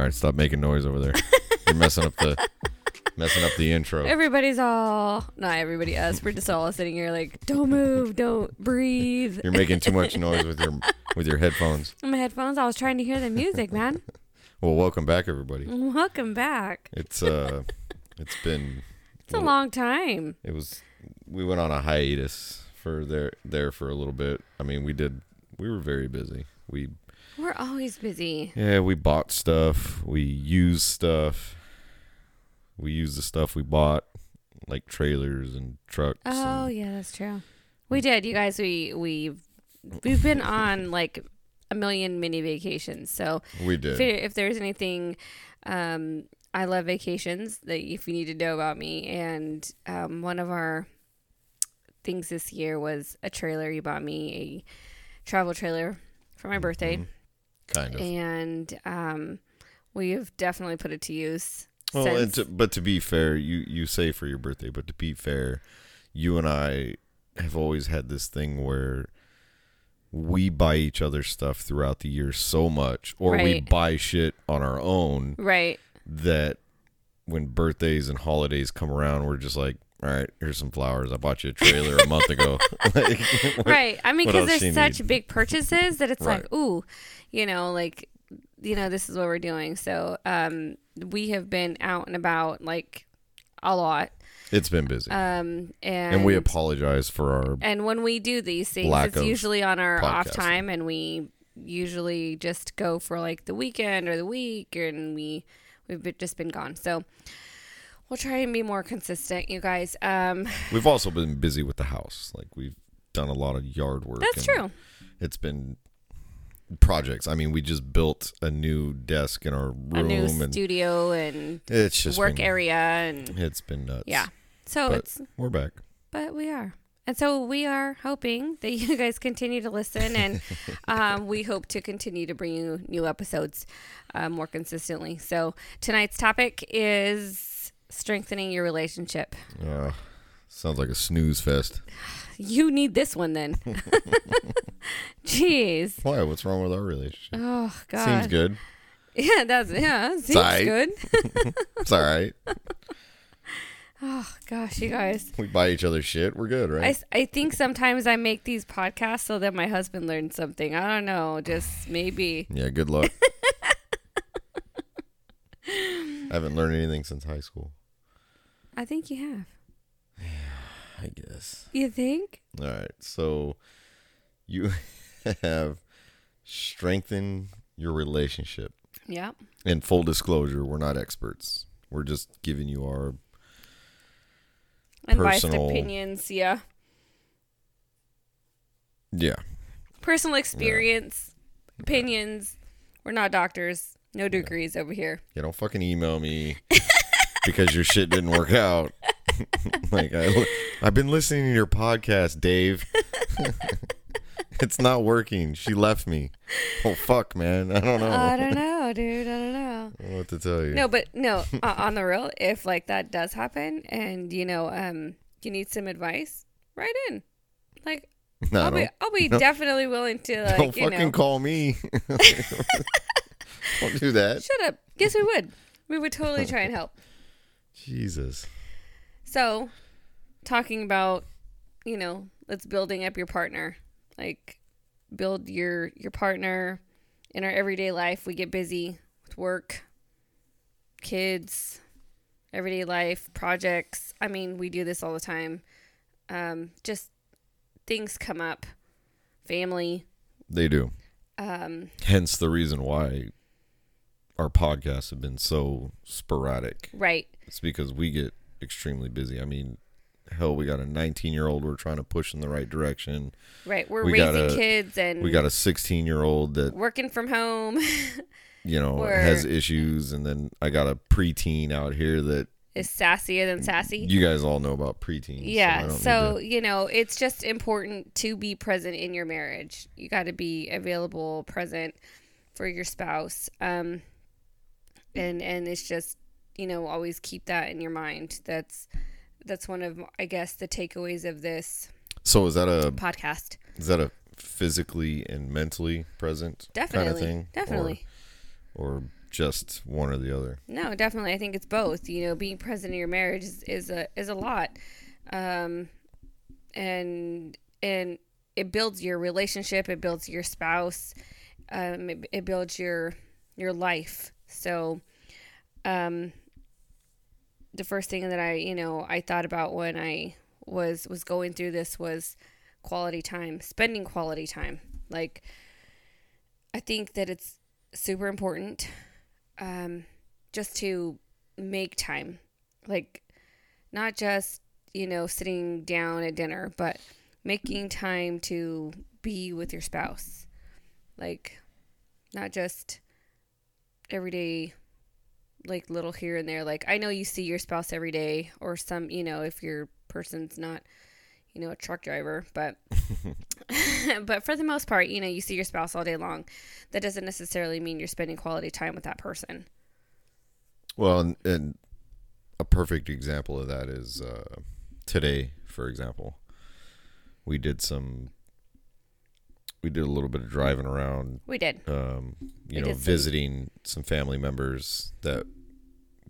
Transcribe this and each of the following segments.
All right, stop making noise over there. You're messing up the messing up the intro. Everybody's all not everybody us. We're just all sitting here like, don't move, don't breathe. You're making too much noise with your with your headphones. My headphones. I was trying to hear the music, man. Well, welcome back, everybody. Welcome back. It's uh, it's been It's a long time. it was we went on a hiatus for there there for a little bit. I mean, we did we were very busy. We We're always busy. yeah, we bought stuff, we used stuff. We used the stuff we bought like trailers and trucks Oh and yeah, that's true. We did, you guys. We we we've been on like a million mini vacations. So we if, did. if there's anything, um, I love vacations. That if you need to know about me, and um, one of our things this year was a trailer. You bought me a travel trailer for my birthday, Mhm. Kind of. and um, we have definitely put it to use. Well, and to, but to be fair, you you say for your birthday, but to be fair, you and I have always had this thing where we buy each other stuff throughout the year so much, or we buy shit on our own right. that when birthdays and holidays come around, we're just like, all right, here's some flowers. I bought you a trailer a month ago. Like, what- right. I mean, because there's such need? big purchases that it's Right. like, ooh, you know, like, you know, this is what we're doing. So, um, we have been out and about like a lot. It's been busy, Um, and and we apologize for our and when we do these things, it's usually on our off time, and we usually just go for like the weekend or the week, and we we've just been gone. So. We'll try and be more consistent, you guys. Um, We've also been busy with the house. Like we've done a lot of yard work. that's true. It's been projects. I mean, we just built a new desk in our room, A new and studio and it's just work been, area, and It's been nuts. Yeah. So But- it's we're back. but we are. And so we are hoping that you guys continue to listen and um, we hope to continue to bring you new episodes uh, more consistently. So tonight's topic is strengthening your relationship. Uh, sounds like a snooze fest. You need this one then. Jeez. Why? What's wrong with our relationship? Oh God. Seems good. Yeah, that's yeah, seems good. It's all right. Oh gosh, you guys. We buy each other shit. We're good, right? I, I think sometimes I make these podcasts so that my husband learns something. I don't know, just maybe. yeah. Good luck. I haven't learned anything since high school. I think you have. Yeah, I guess. You think? All right. So you have strengthened your relationship. Yeah. In full disclosure, we're not experts. We're just giving you our Personal- opinions, yeah. yeah. Personal experience, opinions. We're not doctors. No degrees over here. Yeah, don't fucking email me because your shit didn't work out. like I, I've been listening to your podcast, Dave. it's not working. She left me. Oh fuck, man. I don't know. I don't know, dude. I don't know. I don't know what to tell you. No, but no, uh, on the real, if like that does happen and you know, um, you need some advice, write in. Like No, I'll be, I'll be no. definitely willing to like, don't you fucking know. call me. don't do that. Shut up. Yes, we would. We would totally try and help. Jesus. So, talking about, you know, let's building up your partner. Like build your your partner in our everyday life. We get busy with work, kids, everyday life, projects. I mean, we do this all the time. Um, just things come up. Family. They do. Um, Hence the reason why our podcasts have been so sporadic. right. It's because we get extremely busy. I mean, hell, we got a 19 year old we're trying to push in the right direction. Right. We're We raising a- kids and We got a 16 year old that, working from home. you know, We're- has issues. And then I got a preteen out here that is sassier than sassy. you guys all know about preteens. Yeah. so, So, I you know, it's just important to be present in your marriage. You got to be available, present for your spouse. Um, and and it's just you know always keep that in your mind. That's that's one of I guess the takeaways of this so is that a podcast. is that a physically and mentally present Definitely, kind of thing? definitely. Or, or just one or the other. No, definitely. I think it's both. You know, being present in your marriage is, is a is a lot, um, and and it builds your relationship. It builds your spouse. Um, it, it builds your your life. So, um, the first thing that I you know I thought about when I was was going through this was quality time, spending quality time. Like, I think that it's super important um, just to make time. Like, not just, you know, sitting down at dinner, but making time to be with your spouse. Like, not just everyday, like, little here and there. Like, I know you see your spouse every day, or some, you know, if your person's not you know, a truck driver, but but for the most part, you know, you see your spouse all day long. That doesn't necessarily mean you're spending quality time with that person. Well, and, and a perfect example of that is uh, today, for example. We did some. We did a little bit of driving around. We did. Um, you We know, did some- visiting some family members that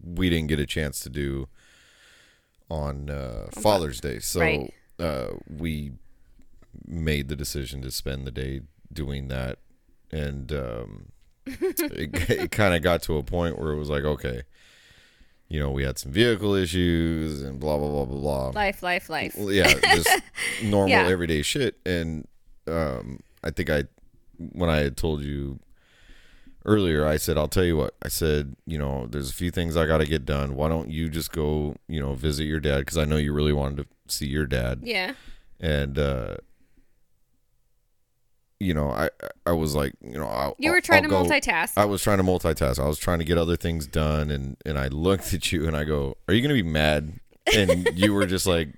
we didn't get a chance to do on uh, Father's Day. So Right. uh, we made the decision to spend the day doing that, and um, it, it kind of got to a point where it was like, okay, you know, we had some vehicle issues and blah blah blah blah blah. Life, life, life. Yeah, just normal Yeah. everyday shit. And um, I think I, when I had told you earlier, I said, I'll tell you what. I said, you know, there's a few things I got to get done. Why don't you just go, you know, visit your dad? Because I know you really wanted to see your dad. Yeah. And, uh, you know, I I was like, you know, I'll, You were trying I'll to go- multitask. I was trying to multitask. I was trying to get other things done, and and I looked at you and I go, "Are you gonna be mad?" And you were just like,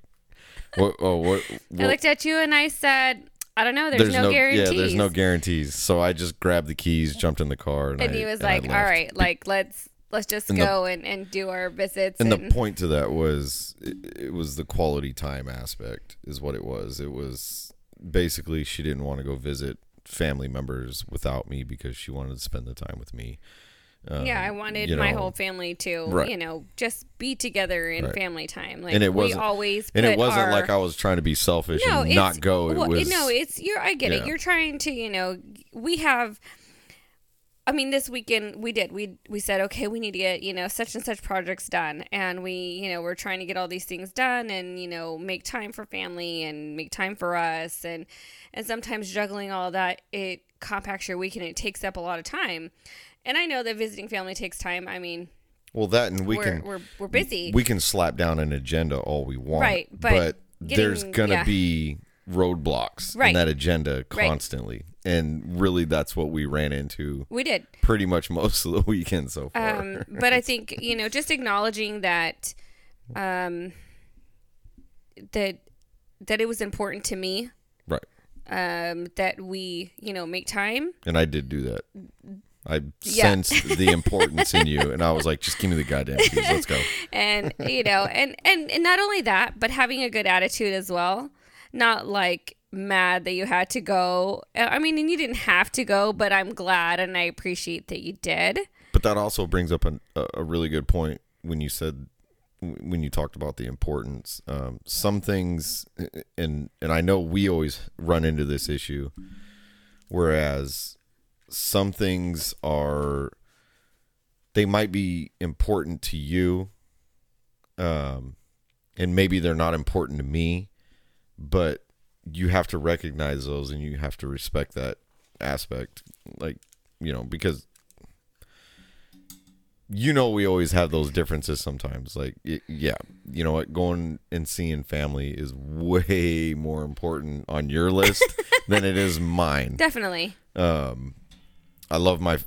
"What? Oh, what? I looked at you and I said, I don't know. There's, no, guarantees. Yeah, there's no guarantees. So I just grabbed the keys, jumped in the car, and, and I, he was and like, "All right, like let's let's just And the- go and, and do our visits. And And, the point to that was, it, it was the quality time aspect, is what it was. It was basically she didn't want to go visit family members without me because she wanted to spend the time with me. Um, yeah, I wanted you my whole family to, Right. you know, just be together in Right. family time. Like And it we wasn't- always And it wasn't our- like I was trying to be selfish no, and it's, not go. It well, was no, it's you're. I get it. You're trying to, you know, we have. I mean, this weekend we did. We we said, okay, we need to get you know such and such projects done, and we you know we're trying to get all these things done, and you know make time for family and make time for us, and and sometimes juggling all that it compacts your week and it takes up a lot of time. And I know that visiting family takes time. I mean, well that, and we we are can we're we're busy. we can slap down an agenda all we want, Right, but there's getting- gonna yeah. be roadblocks Right. in that agenda Right. constantly, and really that's what we ran into we did. pretty much most of the weekend so far. um, but I think you know, just acknowledging that, um, that that it was important to me, right, um, that we you know make time. and I did do that. I Yeah. sensed the importance in you, and I was like, "Just give me the goddamn keys. Let's go." and you know and, and and not only that but having a good attitude as well not like mad that you had to go i mean and you didn't have to go but i'm glad and i appreciate that you did But that also brings up an, a, a really good point when you said when you talked about the importance. Um, some things, and and I know we always run into this issue, whereas some things are they might be important to you, um, and maybe they're not important to me, but you have to recognize those and you have to respect that aspect, like you know because you know we always have those differences sometimes. Like y- yeah you know what? Going and seeing family is way more important on your list than it is mine. Definitely. Um i love my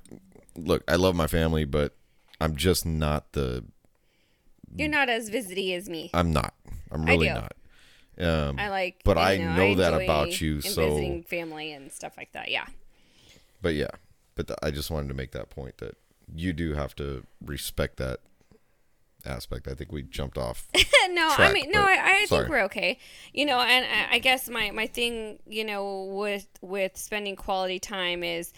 look i love my family but i'm just not the you're not as visity as me. I'm not. I'm really not. Um i like But I know that about you, so- visiting family and stuff like that yeah. But yeah but th- i just wanted to make that point that you do have to respect that aspect. I think we jumped off no, I mean, no, I, I think we're okay. You know, and I, I guess my, my thing, you know, with with spending quality time is,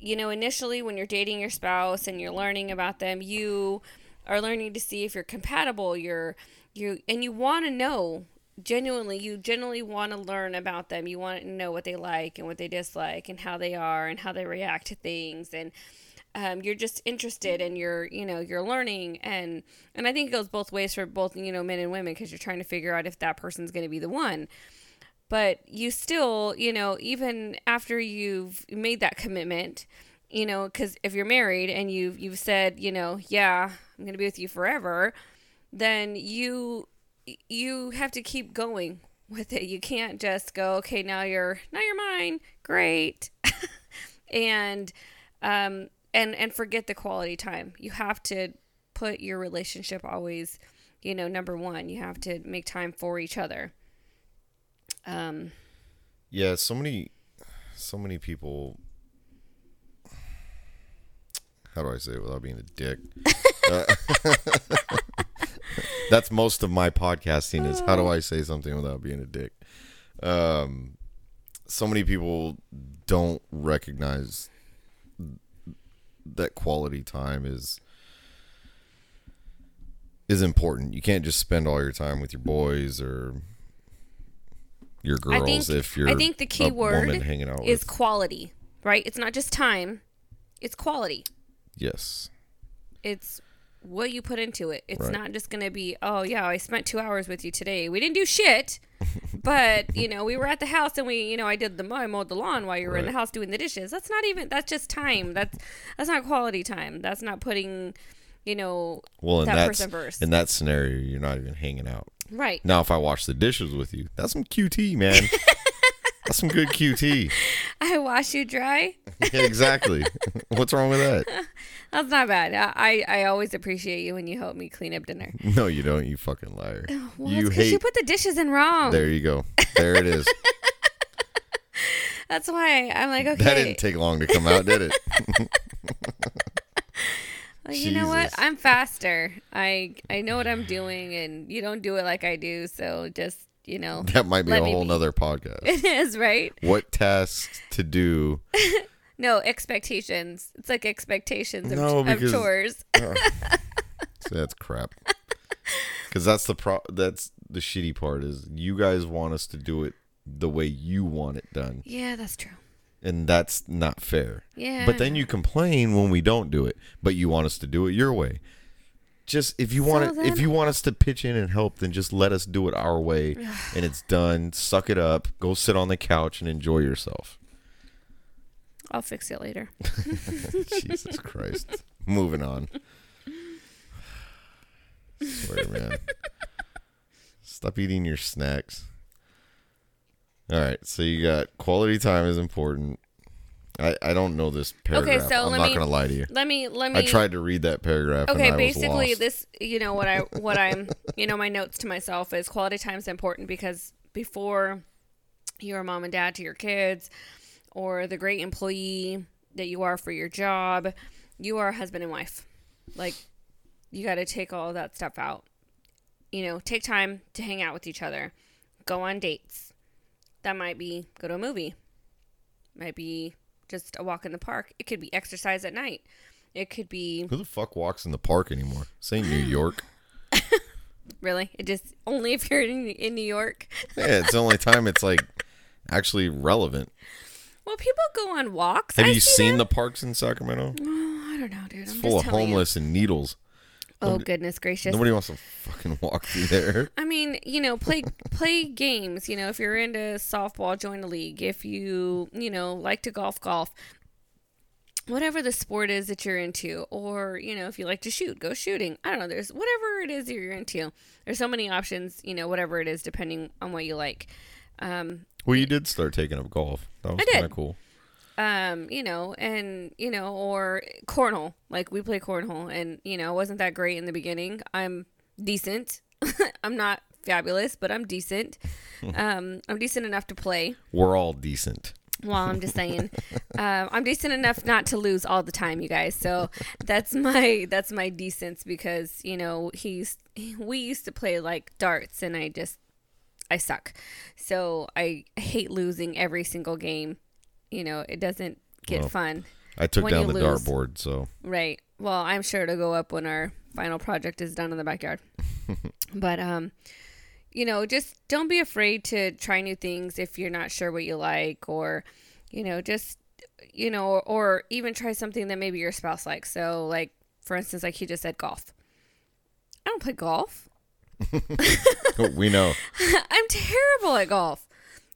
you know, initially when you're dating your spouse and you're learning about them, you are learning to see if you're compatible. You're you and you want to know genuinely. You genuinely want to learn about them. You want to know what they like and what they dislike and how they are and how they react to things and. Um, you're just interested and you're you know you're learning and and i think it goes both ways for both you know men and women because you're trying to figure out if that person's going to be the one but you still you know even after you've made that commitment you know because if you're married and you've you've said you know yeah i'm to be with you forever then you you have to keep going with it. You can't just go okay now you're now you're mine. Great. And um and and forget the quality time. You have to put your relationship always you know number one. You have to make time for each other um Yeah, so many, so many people. How do I say it without being a dick? Uh, that's most of my podcasting is how do I say something without being a dick. Um, so many people don't recognize that quality time is is important. You can't just spend all your time with your boys or your girls think if you're I think the key word hanging out is with. quality, right? It's not just time, it's quality. Yes. It's what you put into it. It's Right. not just going to be, "Oh, yeah, I spent 2 hours with you today. We didn't do shit." but, you know, we were at the house and we, you know, I did the I mowed the lawn while you were in the house doing the dishes. That's not even that's just time. That's that's not quality time. That's not putting, you know, Well, in that that person first. in that scenario, you're not even hanging out. Right. Now, if I wash the dishes with you, that's some QT, man. that's some good QT. I wash you dry. Yeah, exactly. What's wrong with that? That's not bad. I, I always appreciate you when you help me clean up dinner. No, you don't. You fucking liar. Well, you hate. you put the dishes in wrong. there you go. There it is. That's why I'm like, okay. That didn't take long to come out, did it? Well, you know what? I'm faster. I I know what I'm doing, and you don't do it like I do. So just you know, That might be a whole be. nother podcast. it is right. What tasks to do? No expectations. It's like expectations of, No, of because- chores. Uh, See, that's crap. Because that's the pro. That's the shitty part is you guys want us to do it the way you want it done, yeah, that's true. And that's not fair. Yeah. But then you complain when we don't do it, but you want us to do it your way. Just if you want So it, if you want us to pitch in and help, then just let us do it our way, and it's done. Suck it up. Go sit on the couch and enjoy yourself. I'll fix it later. Jesus Christ. Moving on. Swear, man. Stop eating your snacks. All right, so you got quality time is important. I, I don't know this paragraph. Okay, so I'm let not me- going to lie to you. Let me let me. I tried to read that paragraph. and Okay, basically this you know what I what I'm you know my notes to myself is quality time is important because before you're a mom and dad to your kids or the great employee that you are for your job, you are a husband and wife. Like you got to take all that stuff out. You know, take time to hang out with each other. Go on dates. That might be go to a movie. Might be just a walk in the park. It could be exercise at night. It could be Who the fuck walks in the park anymore? Ain't New York. Really? It just only if you're in, in New York. yeah, it's the only time it's like actually relevant. Well, people go on walks. Have I you see seen them. the parks in Sacramento? Oh, I don't know, dude. I'm It's just full of telling you. homeless and needles. Oh goodness gracious. Nobody wants to fucking walk through there. I mean, you know, play play games. You know, if you're into softball, join a league. If you you know like to golf, golf. Whatever the sport is that you're into, or you know, if you like to shoot, go shooting. I don't know. There's whatever it is that you're into. There's so many options. You know, whatever it is, depending on what you like. Um, Well, you did start taking up golf. That was kind of cool. Um, you know, and you know, or cornhole. Like we play cornhole, and you know, it wasn't that great in the beginning. I'm decent. I'm not fabulous, but I'm decent. um, I'm decent enough to play. We're all decent. Well, I'm just saying, um, I'm decent enough not to lose all the time, you guys. So that's my that's my decence because you know he's we used to play like darts, and I just I suck. So I hate losing every single game. You know, it doesn't get Well, fun. I took down the lose. dartboard, so Right. Well, I'm sure it'll go up when our final project is done in the backyard. but um you know, just don't be afraid to try new things if you're not sure what you like or you know, just you know, or, or even try something that maybe your spouse likes. So like for instance, like he just said golf. I don't play golf. we know. I'm terrible at golf.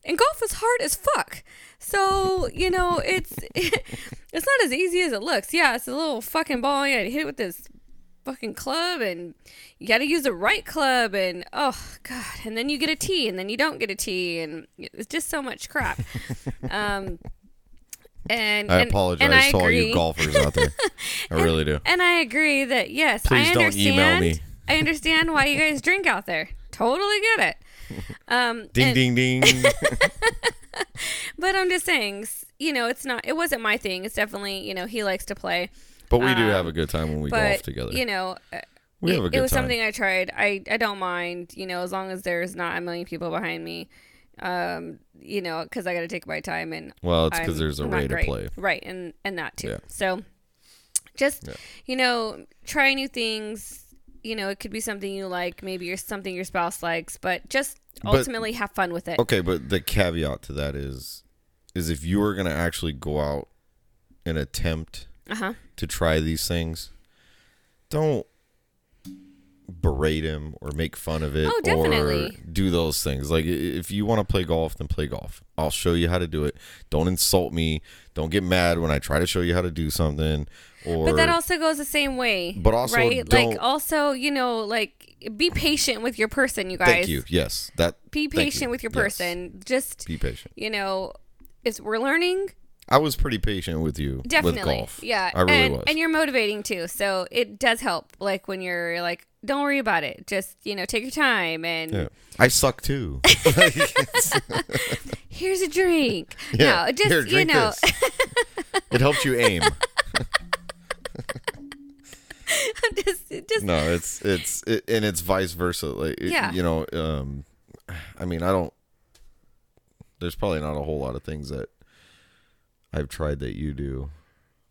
And golf is hard as fuck. So, you know, it's it's not as easy as it looks. Yeah, it's a little fucking ball. You gotta hit it with this fucking club and you gotta use the right club and oh god. And then you get a tee and then you don't get a tee and it's just so much crap. um and I and- apologize and I to all agree. you golfers out there. I really do. And I agree that yes, Please I don't understand. email me. I understand why you guys drink out there. Totally get it. Um, Ding and- ding ding. But I'm just saying, you know, it's not. It wasn't my thing. It's definitely, you know, he likes to play. But we do have a good time when we Um, But golf together. you know, uh, we it, have a it was time. something I tried. I I don't mind, you know, as long as there's not a million people behind me. Um, you know, because I got to take my time and well, it's because there's a way to play. right? And and that too. Yeah. So, just Yeah. you know, try new things. You know, it could be something you like, maybe you're something your spouse likes, but just But- ultimately have fun with it. Okay, but the caveat to that is, is if you are going to actually go out and attempt Uh huh. to try these things, don't berate him or make fun of it Oh, or do those things. Like if you want to play golf, then play golf. I'll show you how to do it. Don't insult me. Don't get mad when I try to show you how to do something. Or But that also goes the same way. But also right? like also, you know, like be patient with your person, you guys. thank you. Yes, that Be patient you. with your Yes. person. Just Be patient. you know, it's we're learning I was pretty patient with you definitely. with golf. Yeah, I really and, was. and you're motivating too, so it does help. Like when you're like, don't worry about it. Just you know, take your time and yeah. I suck too. here's a drink. Yeah, no, just here, you know, it helps you aim. just just No, it's it's it, and it's vice versa. Like it- Yeah. you know, um, I mean, I don't. There's probably not a whole lot of things that I've tried that you do,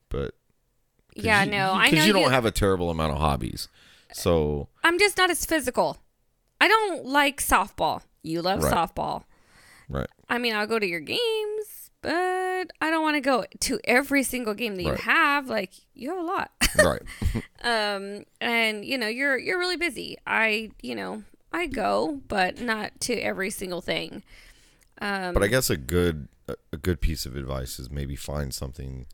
but yeah, you- no, I know you don't have a terrible amount of hobbies. So I'm just not as physical. I don't like softball. You love Right. softball. right, I mean, I'll go to your games, but I don't want to go to every single game that you have. Like you have a lot. right, um, and you know, you're you're really busy. I, you know, I go, but not to every single thing. Um, but I guess a good a good piece of advice is maybe find something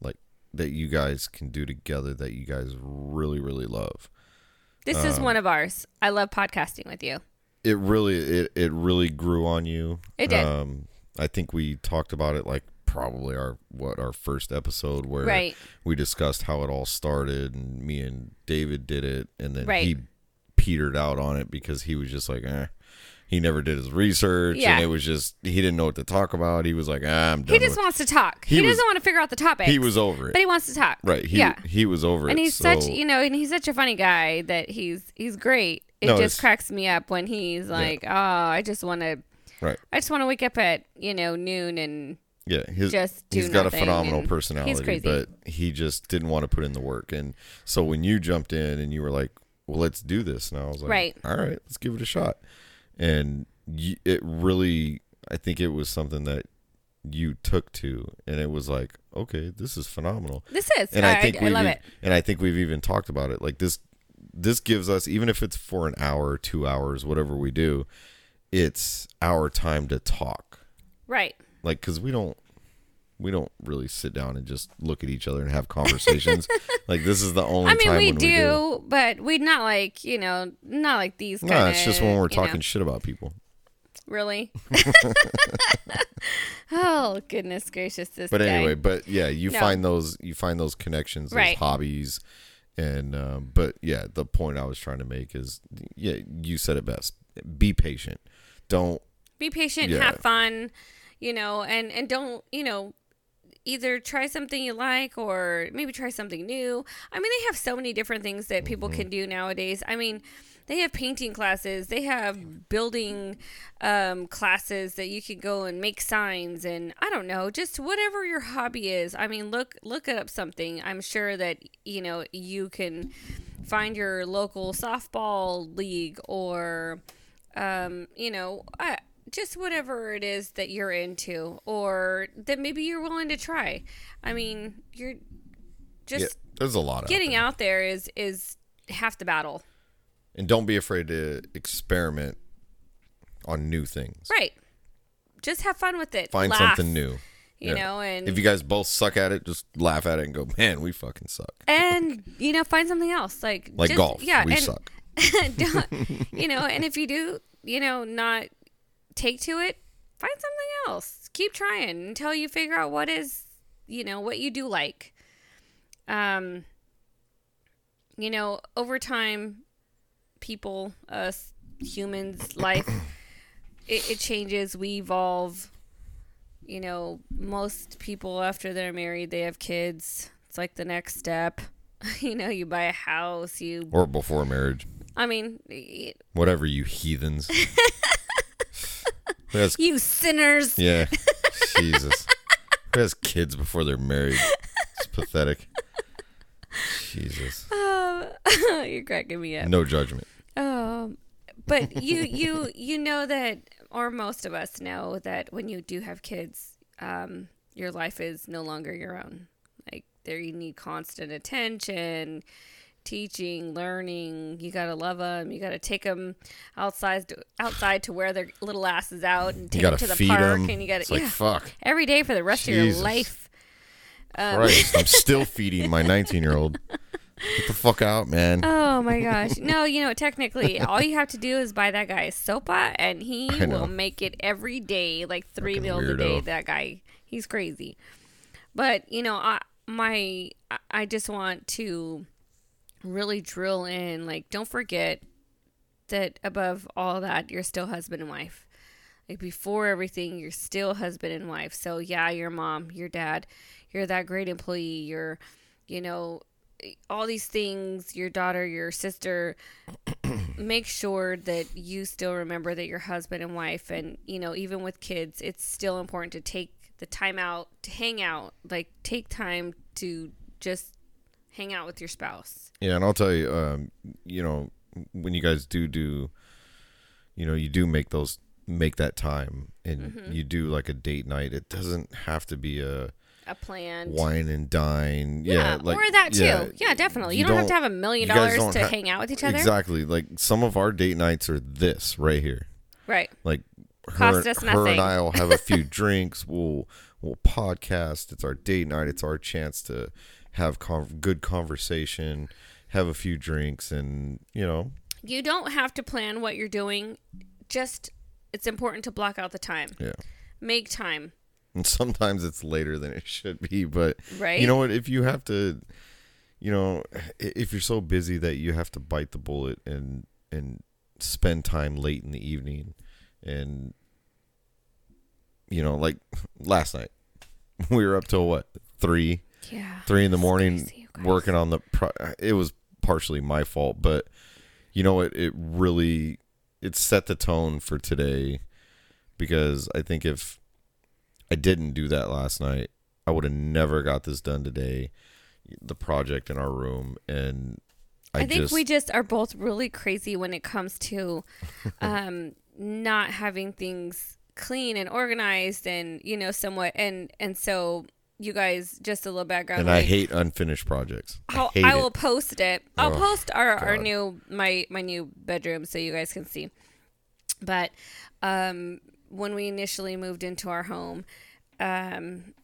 like that you guys can do together that you guys really really love. this is um, one of ours. I love podcasting with you. it really it, it really grew on you It did. um i think we talked about it like probably our what our first episode where Right. we discussed how it all started and me and david did it and then Right. he petered out on it because he was just like eh. he never did his research Yeah. and it was just he didn't know what to talk about he was like ah, i'm done He just wants to talk. He He, was- doesn't want to figure out the topic. he was over it but he wants to talk. right he, yeah. he was over and it he's so, such you know and he's such a funny guy that he's he's great it No, just cracks me up when he's like oh i just want to right i just want to wake up at you know noon and Yeah, his, just do he's got a phenomenal personality, he's crazy. but he just didn't want to put in the work. And so when you jumped in and you were like, "Well, let's do this," and I was like, Right. all right, let's give it a shot." And you, it really, I think it was something that you took to, and it was like, okay, this is phenomenal. this is And i, I think I we've love it and I think we've even talked about it. Like this, this gives us even if it's for an hour, two hours, whatever we do, it's our time to talk. Right. Like because we don't we don't really sit down and just look at each other and have conversations. Like this is the only i mean time we do, we do. but we not like you know not like these no kind it's just when we're you know, talking shit about people. Really? Oh goodness gracious this but guy. anyway but yeah you No. find those you find those connections those Right. hobbies and um, but yeah the point i was trying to make is yeah you said it best be patient don't be patient Yeah. have fun you know and and don't you know either try something you like or maybe try something new. I mean they have so many different things that people Mm-hmm. can do nowadays. I mean they have painting classes. They have building um, classes that you can go and make signs and i don't know just whatever your hobby is. I mean look look up something. I'm sure that you know you can find your local softball league or um, you know I, just whatever it is that you're into or that maybe you're willing to try i mean you're just Yeah, there's a lot of getting out there is is half the battle and don't be afraid to experiment on new things. right just have fun with it Find Laugh, something new. you Yeah. know and If you guys both suck at it, just laugh at it and go, "Man, we fucking suck." and you know find something else like Like just- golf, yeah we and suck. don't, you know and if you do you know not take to it find something else. Keep trying until you figure out what is you know what you do like. Um you know over time people us humans life it, it changes. We evolve. You know most people after they're married they have kids. It's like the next step. You know you buy a house you Or before marriage, i mean y- whatever you heathens. Who has, you sinners yeah, Jesus. Who has kids before they're married? It's pathetic. Jesus. Oh, you're cracking me up No judgment. Um, but you you you know that, or most of us know that when you do have kids, um, your life is no longer your own. Like there, you need constant attention, teaching, learning. You gotta love them. You gotta take them outside to, outside to wear their little asses out and take them to the park, them. and you gotta it's like fuck. every day for the rest of your life. Um, Christ, I'm still feeding my 19 year old. Get the fuck out, man. Oh my gosh. No, you know, technically, all you have to do is buy that guy a sopa and he will make it every day, like three Fucking meals a day. That guy, he's crazy. But, you know, I, my, I just want to really drill in, like, don't forget that above all that, you're still husband and wife. Like, before everything, you're still husband and wife. So, yeah, your mom, your dad, you're that great employee, you're, you know, all these things, your daughter, your sister, make sure that you still remember that you're husband and wife. And, you know, even with kids, it's still important to take the time out to hang out, like take time to just hang out with your spouse. Yeah, and I'll tell you, um, you know, when you guys do do, you know, you do make those make that time, and Mm-hmm. you do like a date night. It doesn't have to be a A plan. wine and dine. Yeah, Yeah, like or that too. yeah, Yeah, definitely. You, you don't, have to don't- have a million dollars to ha- hang out with each other. Exactly. Like some of our date nights are this right here. Right. Like her, Cost us her nothing. and I will have a few drinks. We'll we'll podcast. It's our date night. It's our chance to have con- good conversation, have a few drinks, and you know, You don't have to plan what you're doing. Just it's important to block out the time. yeah. Make time. And sometimes it's later than it should be, but Right. you know what? If you have to, you know, if you're so busy that you have to bite the bullet and and spend time late in the evening, and you know, like last night, we were up till what three, Yeah. three in the morning crazy, working on the. Pro- it was partially my fault, but you know what? It really it set the tone for today because I think if I didn't do that last night, I would have never got this done today. The project in our room, and I, I, think just we just are both really crazy when it comes to um, not having things clean and organized and you know somewhat and and so you guys just a little background and I hate unfinished projects. I I'll, it. post it. I'll Oh, post our, our new my my new bedroom so you guys can see. But um, when we initially moved into our home, um,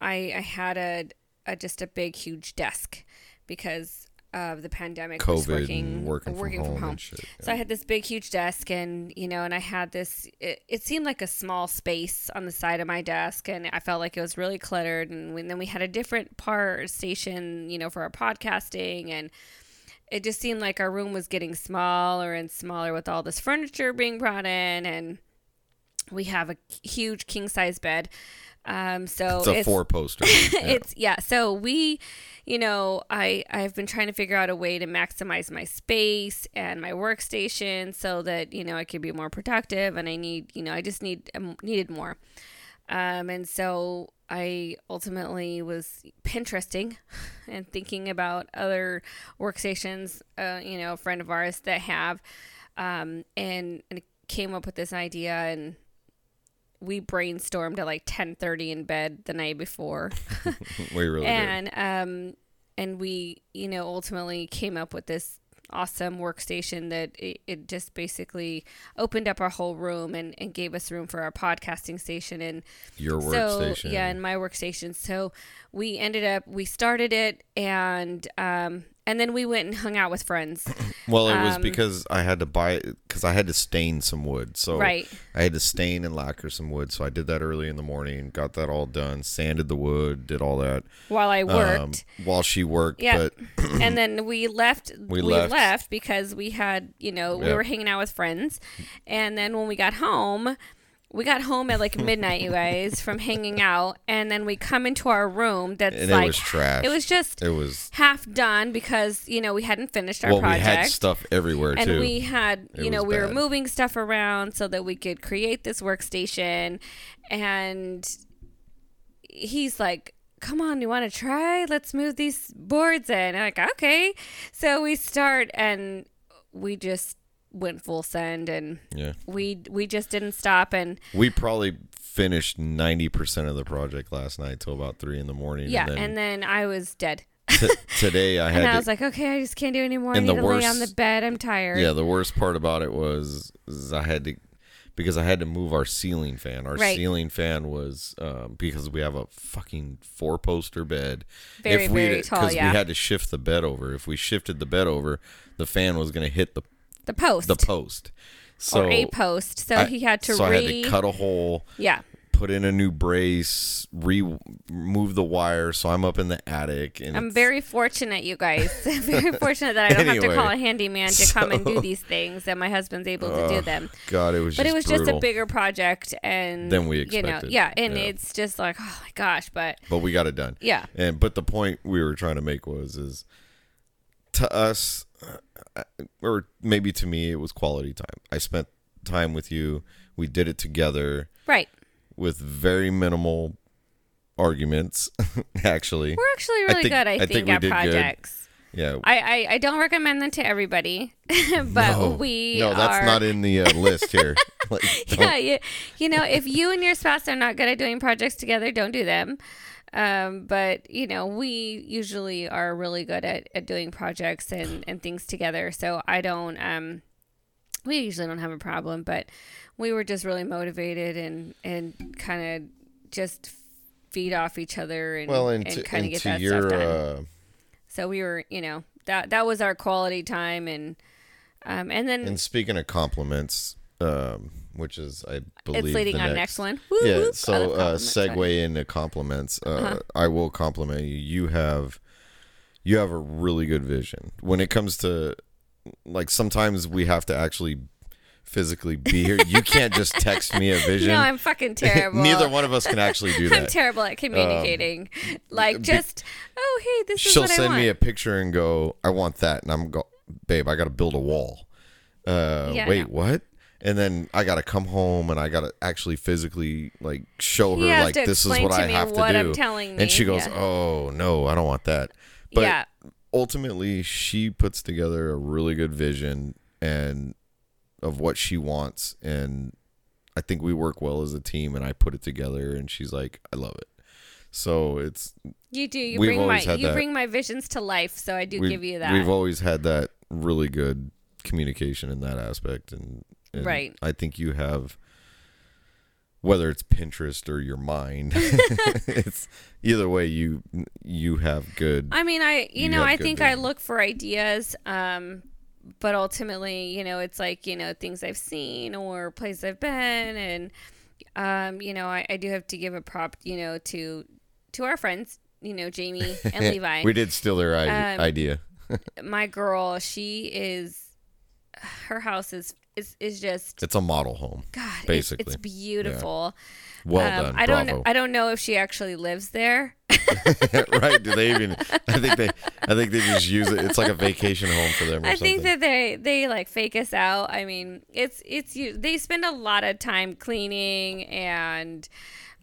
I I had a, a just a big huge desk because of the pandemic. COVID working, and working, working from, home and shit. so I had this big, huge desk, and you know, and I had this. It, it seemed like a small space on the side of my desk, and I felt like it was really cluttered. And when, then we had a different part station, you know, for our podcasting, and it just seemed like our room was getting smaller and smaller with all this furniture being brought in, and we have a huge king size bed. Um, so It's a four poster. Yeah. it's yeah so we you know i i've been trying to figure out a way to maximize my space and my workstation so that you know i could be more productive and i need you know i just need um, needed more um and so i ultimately was pinteresting and thinking about other workstations uh you know a friend of ours that have um and, and came up with this idea and we brainstormed at like 10:30 in bed the night before we really did. and um and we you know ultimately came up with this awesome workstation that it, it just basically opened up our whole room and, and gave us room for our podcasting station and Your so workstation. yeah and my workstation so we ended up we started it and um and then we went and hung out with friends Well, it was Um, because I had to buy because I had to stain some wood. So Right. I had to stain and lacquer some wood. So I did that early in the morning, got that all done, sanded the wood, did all that while i worked um, while she worked. Yeah. But and then we left we, left. left. because we had you know we Yeah. were hanging out with friends and then when we got home we got home at like midnight you guys from hanging out and then we come into our room that's and like it was trash. it was just It was half done because you know we hadn't finished our well, we project had stuff everywhere and too. we had It you know was we were bad. moving stuff around so that we could create this workstation and he's like come on you want to try let's move these boards in I'm like okay so we start and we just went full send and yeah, we we just didn't stop and we probably finished ninety percent of the project last night till about three in the morning. yeah and then, and then i was dead t- today I had and i to, was like okay i just can't do anymore i need to lay on the bed i'm tired Yeah, the worst part about it was is I had to because I had to move our ceiling fan. Our Right. ceiling fan was um, because we have a fucking four poster bed. Very, we very tall, yeah. we had to shift the bed over. If we shifted the bed over, the fan was going to hit the the post the post. So or a post so I- he had to so re I had to cut a hole, yeah put in a new brace, remove the wire. So I'm up in the attic, and I'm very fortunate, you guys. very fortunate that I don't have to call a handyman to come and do these things, that my husband's able to do them. God, it was. But just it was brutal. just a bigger project, and then we You know, yeah, and Yeah. it's just like, oh my gosh, but but we got it done. yeah, And but the point we were trying to make was is to us, or maybe to me, it was quality time. I spent time with you. We did it together right. with very minimal arguments. actually, We're actually really think- good, I, I think, think at did good. projects. yeah. I, I, I don't recommend them to everybody, but no, we no, that's are, not in the uh, list here. like, yeah, you, you know, if you and your spouse are not good at doing projects together, don't do them. Um, but you know, we usually are really good at, at doing projects and, and things together. So I don't, um, we usually don't have a problem, but we were just really motivated and, and kind of just feed off each other and, well, and, and to, kind of get that your stuff done. uh, so we were, you know, that, that was our quality time. And, um, and then and speaking of compliments, um, which is I believe it's leading on next next one. Woo, yeah whoop. So uh Uh-huh. segue right? into compliments uh i will compliment you you have you have a really good vision when it comes to like sometimes we have to actually physically be here you can't just text me a vision No, I'm fucking terrible. neither one of us can actually do that. I'm Um, terrible at communicating. like, just oh hey, this is she'll what I send me a picture and go i want that and i'm go babe i gotta build a wall uh Yeah, wait no. what and then I gotta come home and I gotta actually physically like show her like this is what I me have to what do. I'm telling and she goes, yeah. "Oh no, I don't want that." But yeah, ultimately, she puts together a really good vision and of what she wants, and I think we work well as a team. And I put it together, and she's like, "I love it." So it's you do. You bring my you that. bring my visions to life. So I do we've, give you that. We've always had that really good communication in that aspect, and, and Right. I think you have, whether it's Pinterest or your mind, it's either way you you have good. I mean, I you, You know I think I look for ideas. Um, but ultimately, you know, it's like you know things I've seen or places I've been, and um, you know, I, I do have to give a prop, you know, to to our friends, you know, Jamie and Levi. we did steal their i- Um, idea. my girl, she is her house is is is just It's a model home. God. basically. it's, beautiful. Well Um, done. I don't Bravo. I don't know if she actually lives there. right? Do they even? I think they. I think they just use it. It's like a vacation home for them. I something. think that they they like fake us out. I mean, it's it's you. They spend a lot of time cleaning and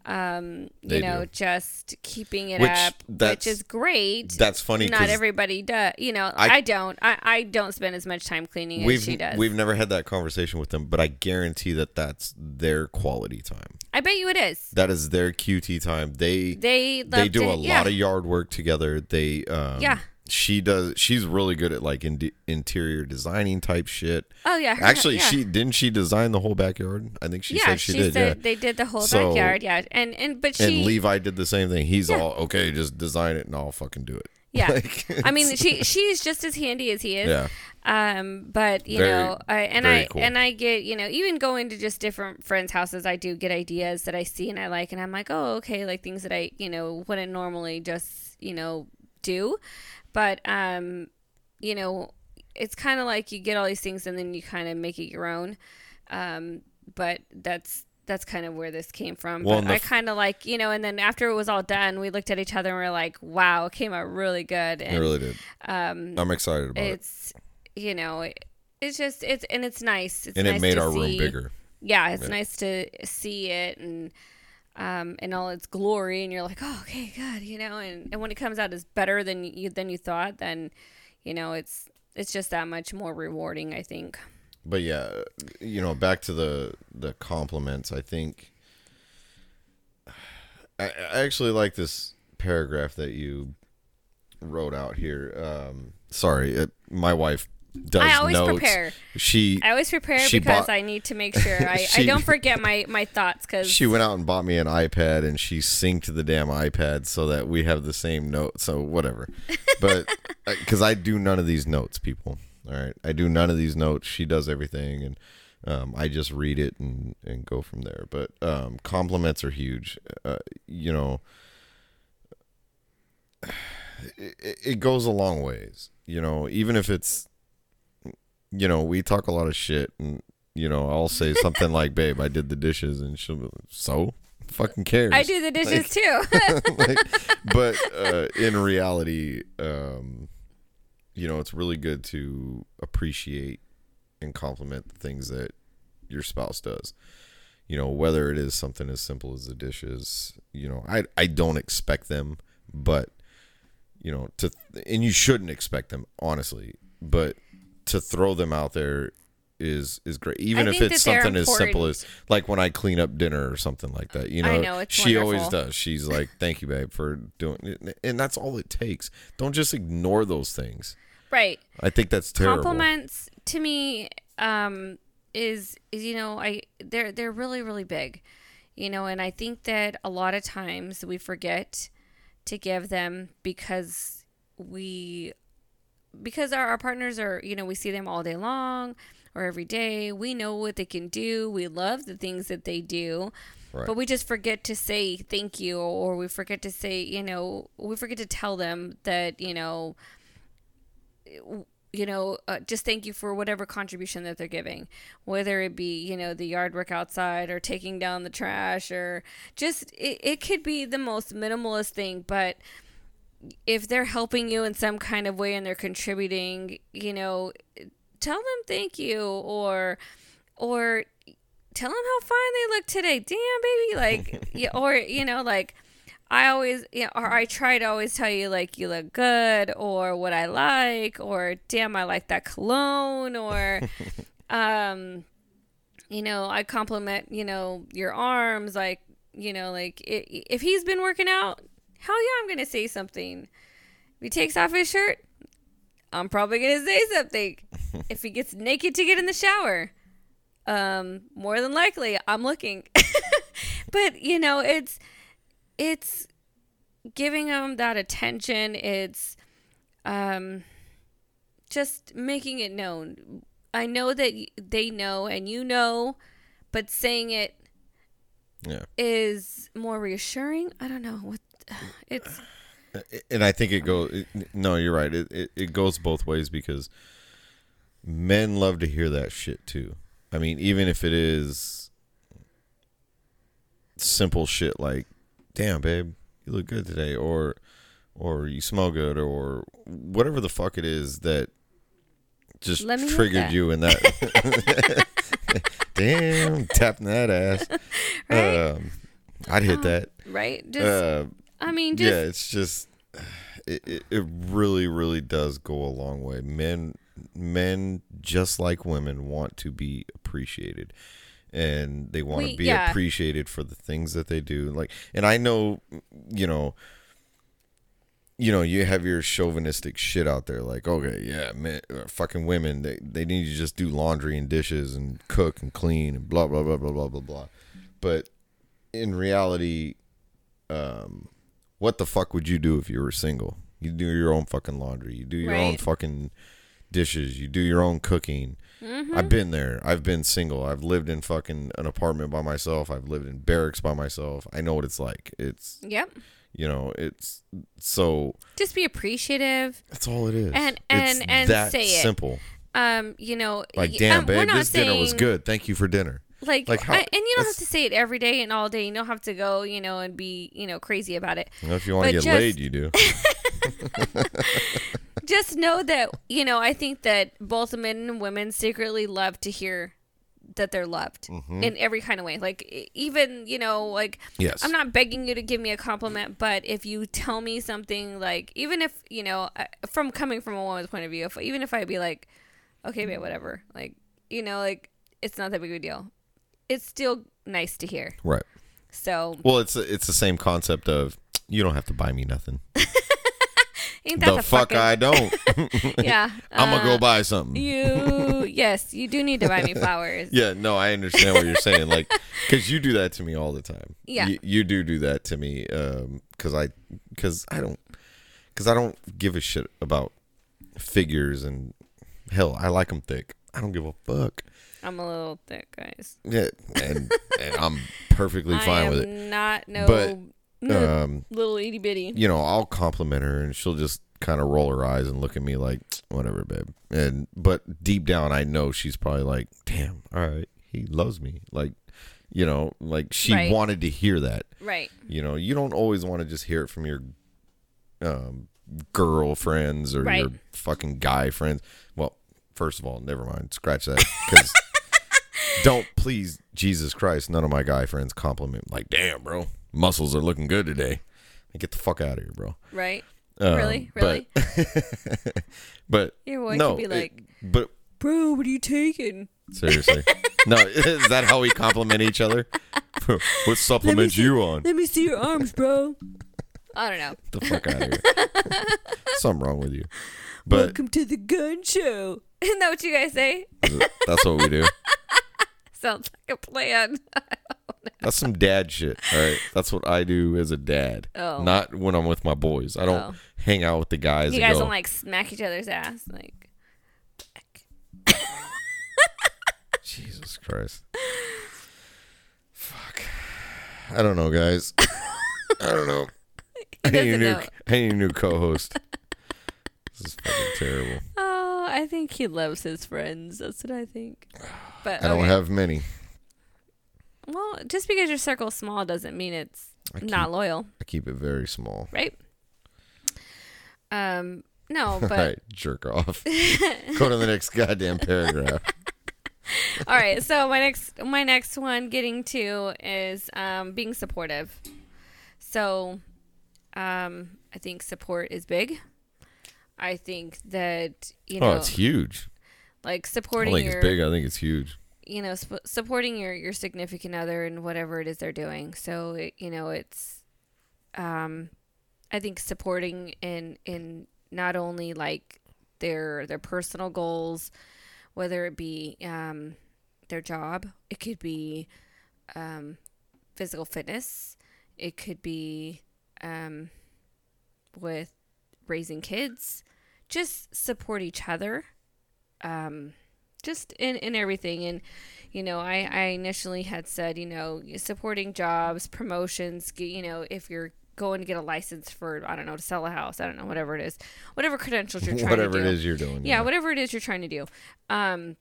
um you They know do. just keeping it Which up, which is great. that's funny. Not everybody does. You know, I, I- don't. I, I don't spend as much time cleaning We've as she does. we've never had that conversation with them, but I guarantee that that's their quality time. I bet you it is. That is their QT time. They They they do a yeah. lot of yard work together. They um, Yeah. She does. She's really good at like in, interior designing type shit. Oh yeah. her- Actually, yeah. she didn't she design the whole backyard. I think she yeah, said she, did. said yeah. they did the whole So- backyard. Yeah, and and but she and Levi did the same thing. He's Yeah. all okay. Just design it, and I'll fucking do it. Yeah. Like, I mean, she she's just as handy as he is. yeah. Um, but you Very- know, I, and I cool. and I get you know even going to just different friends' houses, I do get ideas that I see and I like, and I'm like, oh, okay, like things that I you know wouldn't normally just you know do, but um, you know, it's kind of like you get all these things and then you kind of make it your own. Um, but that's that's kind of where this came from. Well, but and I kind of like you know, and then after it was all done, we looked at each other and we are like, wow, it came out really good. It really did. um, I'm excited about it, it's you know it, it's just it's and it's nice it's and nice it made our room bigger. yeah it's Yeah. nice to see it and um in all its glory and you're like oh okay good you know and, and when it comes out as better than you than you thought then you know it's it's just that much more rewarding i think But yeah, you know, back to the the compliments. I think I, I actually like this paragraph that you wrote out here. Um, sorry, it, my wife does i always notes. prepare She i always prepare She because bought- i need to make sure i, I don't forget my my thoughts because she went out and bought me an iPad and she synced the damn iPad so that we have the same note. So whatever. But because I do none of these notes, people. All right, I do none of these notes. She does everything, and um, I just read it and and go from there. But um, compliments are huge. Uh, you know, it, it goes a long ways. You know, even if it's, you know, we talk a lot of shit and you know, I'll say something like, "Babe, I did the dishes," and she'll be like, "So, fucking cares." i do the dishes too Like, but uh, in reality, um, you know, it's really good to appreciate and compliment the things that your spouse does. You know, whether it is something as simple as the dishes. You know, I I don't expect them, but you know, to and you shouldn't expect them, honestly. But to throw them out there is is great, even I if it's something as simple as like when I clean up dinner or something like that. You know, I know, it's she always does. She's like, "Thank you, babe, for doing," it. and that's all it takes. Don't just ignore those things. right I think that's terrible. compliments to me um is is you know i they're they're really really big you know and i think that a lot of times we forget to give them because we because our, our partners are you know we see them all day long or every day. We know what they can do. We love the things that they do. Right. but we just forget to say thank you or we forget to say you know we forget to tell them that you know you know, uh, just thank you for whatever contribution that they're giving, whether it be, you know, the yard work outside or taking down the trash or just, it, it could be the most minimalist thing, but if they're helping you in some kind of way and they're contributing, you know, tell them thank you or, or tell them how fine they look today. Damn, baby. Like, yeah, or, you know, like, I always, yeah, or I try to always tell you like you look good, or what I like, or damn, I like that cologne, or, um, you know, I compliment, you know, your arms, like, you know, like i if he's been working out, hell yeah, I'm gonna say something. If he takes off his shirt, I'm probably gonna say something. if he gets naked to get in the shower, um, more than likely, I'm looking. but you know, it's it's giving him that attention it's um just making it known i know that they know and you know but saying it Yeah. is more reassuring i don't know what it's and I think it goes. No, you're right. It, it it goes both ways because men love to hear that shit too. I mean, even if it is simple shit like, "Damn, babe, you look good today," or or you smell good, or whatever the fuck it is that just triggered you in that. Damn, tapping that ass. Right? Um, I'd hit that. right? Just Uh, I mean, just yeah, it's just it, it, it really really does go a long way. Men men just like women want to be appreciated and they want We- to be yeah. appreciated for the things that they do. Like and I know you know you know, you have your chauvinistic shit out there, like, okay, yeah, man, uh, fucking women, they, they need to just do laundry and dishes and cook and clean and blah blah blah blah blah blah blah. But in reality, um, what the fuck would you do if you were single? You do your own fucking laundry. You do your own fucking dishes. You do your own cooking. Mm-hmm. I've been there. I've been single. I've lived in fucking an apartment by myself. I've lived in barracks by myself. I know what it's like. It's yep. you know, it's so Just be appreciative. that's all it is. And- it's and- and that say it. simple. Um, you know, Like, damn, um, babe, this dinner was good. Thank you for dinner. Like, Like, how- I- and you don't have to say it every day and all day. You don't have to go, you know, and be, you know, crazy about it. You know, if you want to get just- laid, you do. Just know that, you know, I think that both men and women secretly love to hear that they're loved Mm-hmm. in every kind of way. Like, even, you know, like, Yes. I'm not begging you to give me a compliment, but if you tell me something like, even if you know, from coming from a woman's point of view, if even if I'd be like, okay, babe, whatever, like, you know, like it's not that big of a deal. It's still nice to hear. right. So Well, it's it's the same concept of you don't have to buy me nothing. ain't that the, the, fuck fucking, I don't. yeah? I'm gonna uh, go buy something. You yes, you do need to buy me flowers. Yeah, no, I understand what you're saying. Like, because you do that to me all the time. Yeah. you, you do do that to me. Um, because I, because I don't, because I don't give a shit about figures and hell, I like them thick. I don't give a fuck. I'm a little thick, guys. Yeah, and and I'm perfectly fine with it. not no, But, Um, little itty bitty. you know, I'll compliment her and she'll just kind of roll her eyes and look at me like, whatever, babe. And but deep down, I know she's probably like, damn, all right, he loves me. Like, you know, like she Right. wanted to hear that. Right. You know, you don't always want to just hear it from your um, girlfriends or Right. your fucking guy friends. Well, first of all, never mind, scratch that because. Don't please, Jesus Christ! None of my guy friends compliment like, "Damn, bro, muscles are looking good today." Like, get the fuck out of here, bro. Right. Um, Really? Really? But Your boy no, could be it- like, but bro, what are you taking? seriously, no. Is that how we compliment each other? what supplements see- you on? Let me see your arms, bro. I don't know. the fuck out of here. Something wrong with you. But Welcome to the gun show. Isn't that what you guys say? that's what we do. Sounds like a plan. That's some dad shit. All right, that's what I do as a dad. Oh. Not when I'm with my boys. I don't Oh. hang out with the guys. you guys go, don't like smack each other's ass, like. Jesus Christ. Fuck. I don't know, guys. I don't know. I need a new. know. I need a new co-host. this is fucking terrible. Oh, I think he loves his friends. That's what I think. But I don't okay. have many. Well, just because your circle's small doesn't mean it's keep, not loyal, I keep it very small. right? Um, no, All but right, jerk off. Go to the next goddamn paragraph. all right. So my next, my next one getting to is um, being supportive. So, um, I think support is big. I think that you know, oh, it's huge. like I supporting don't think your, it's big. I think it's huge. you know, sp- supporting your your significant other and whatever it is they're doing. So it, you know, it's, um, I think supporting in in not only like their their personal goals, whether it be um, their job, it could be um, physical fitness, it could be um, with raising kids. Just support each other. Um, just in, in everything and you know I, I initially had said you know supporting jobs promotions get- you know if you're going to get a license for i don't know to sell a house i don't know whatever it is whatever credentials you're trying Whatever to do Whatever it is you're doing. yeah, whatever it is you're trying to do um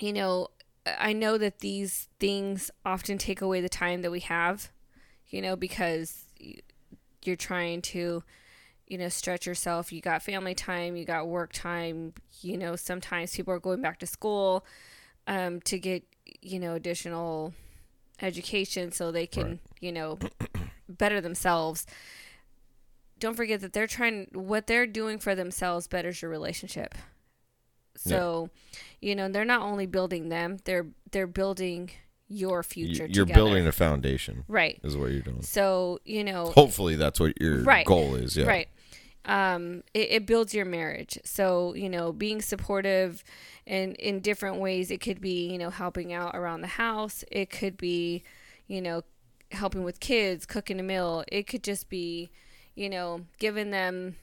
you know I know that these things often take away the time that we have, you know, because you're trying to, you know, stretch yourself. You got family time, you got work time. You know, sometimes people are going back to school um, to get, you know, additional education so they can, Right. you know, better themselves. Don't forget that they're trying, what they're doing for themselves betters your relationship. So, you know, they're not only building them, they're they're building your You- future You're together. building a foundation, right. is what you're doing. So, you know, Hopefully, that's what your Right. goal is. Yeah. Right. Um, it, it builds your marriage. So, you know, being supportive and in different ways, it could be, you know, helping out around the house. It could be, you know, helping with kids, cooking a meal. It could just be, you know, giving them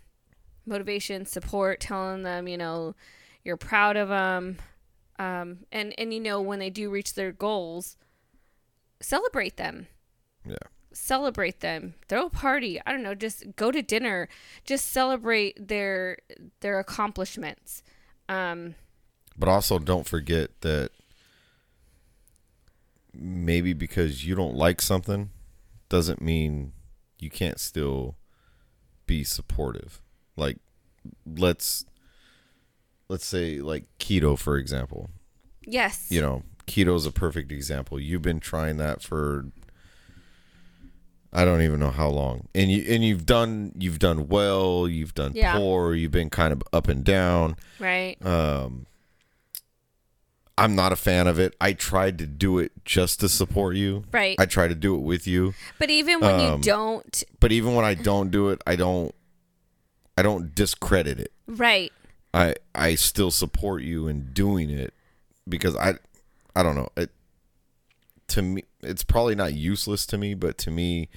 motivation, support, telling them, you know, you're proud of them. Um, and, and, you know, when they do reach their goals, celebrate them. Yeah. celebrate them. Throw a party. I don't know. Just go to dinner. Just celebrate their their accomplishments. Um But also, don't forget that maybe because you don't like something doesn't mean you can't still be supportive. Like, let's let's say like keto for example. yes You know, keto's a perfect example. You've been trying that for I don't even know how long. And you and you've done you've done well, you've done Yeah. poor, you've been kind of up and down. right Um, I'm not a fan of it. I tried to do it just to support you. right I try to do it with you, but even when um, you don't but even when I don't do it, I don't. I don't discredit it. right I I still support you in doing it because I I don't know it. To me, it's probably not useless to me, but to me,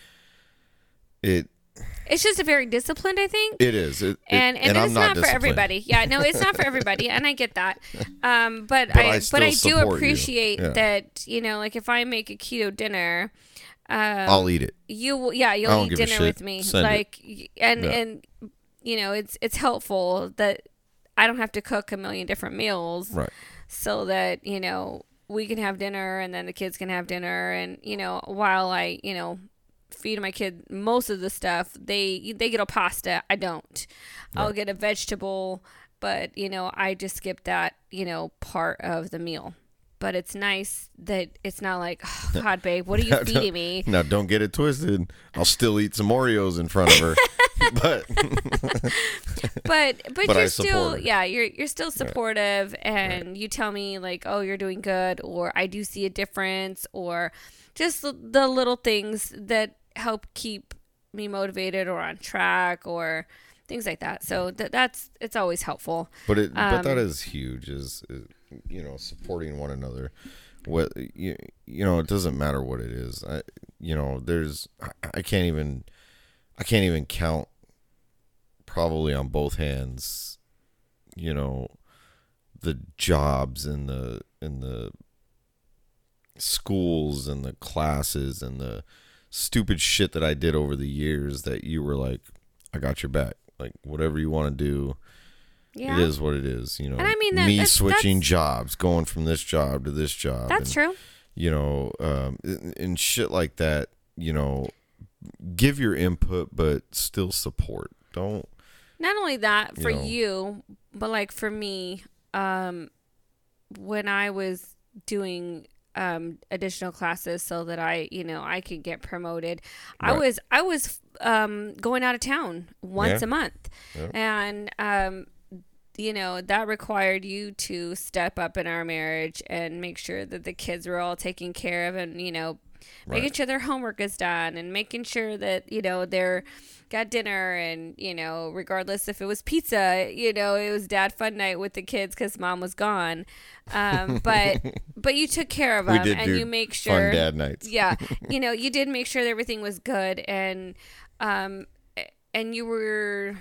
it it's just a very disciplined i think it is. It, it- and and, it's not, for everybody. Yeah, no, it's not for everybody, and I get that. Um, but, But I, I but I do support you. appreciate Yeah. that. You know, like if I make a keto dinner, um, I'll eat it. you will yeah you'll eat dinner with me Send like y- and Yeah. and you know it's it's helpful that I don't have to cook a million different meals Right. so that you know we can have dinner and then the kids can have dinner. And you know while I you know feed my kid most of the stuff they they get a pasta. I don't. I'll get a vegetable but you know I just skip that you know part of the meal but it's nice that it's not like oh, God babe what are you feeding me? Now, don't get it twisted. I'll still eat some Oreos in front of her, but but but, But you're still yeah you're you're still supportive and you tell me like oh you're doing good or I do see a difference or just the, little things that help keep me motivated or on track or things like that. So that that's it's always helpful. But it but that Um, huge. Is, is you know supporting one another. What you you know it doesn't matter what it is. I you know there's I, I can't even I can't even count probably on both hands. You know the jobs and the and the schools and the classes and the stupid shit that I did over the years that you were like, I got your back. Like whatever you want to do, yeah it is what it is. You know, And I mean that- me that's- switching that's- jobs, going from this job to this job. that's and, true You know, um, and, and shit like that. You know, give your input, but still support. Don't. not only that for You know. you but like for me um when i was doing um additional classes so that i you know i could get promoted i was i was um going out of town once Yeah. a month Yeah. and um you know that required you to step up in our marriage and make sure that the kids were all taken care of and you know making Right. sure their homework is done and making sure that you know they're got dinner and you know regardless if it was pizza you know it was dad fun night with the kids because mom was gone um, but but you took care of them and you make sure Fun dad nights. yeah you know you did make sure that everything was good and um and you were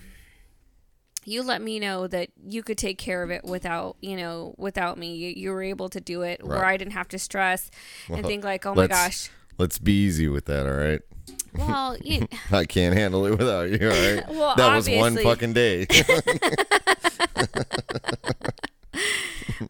you let me know that you could take care of it without you know without me you, you were able to do it where i didn't have to stress and think like oh my gosh Let's be easy with that, all right? well you, I can't handle it without you, all right? Well, that was one fucking day.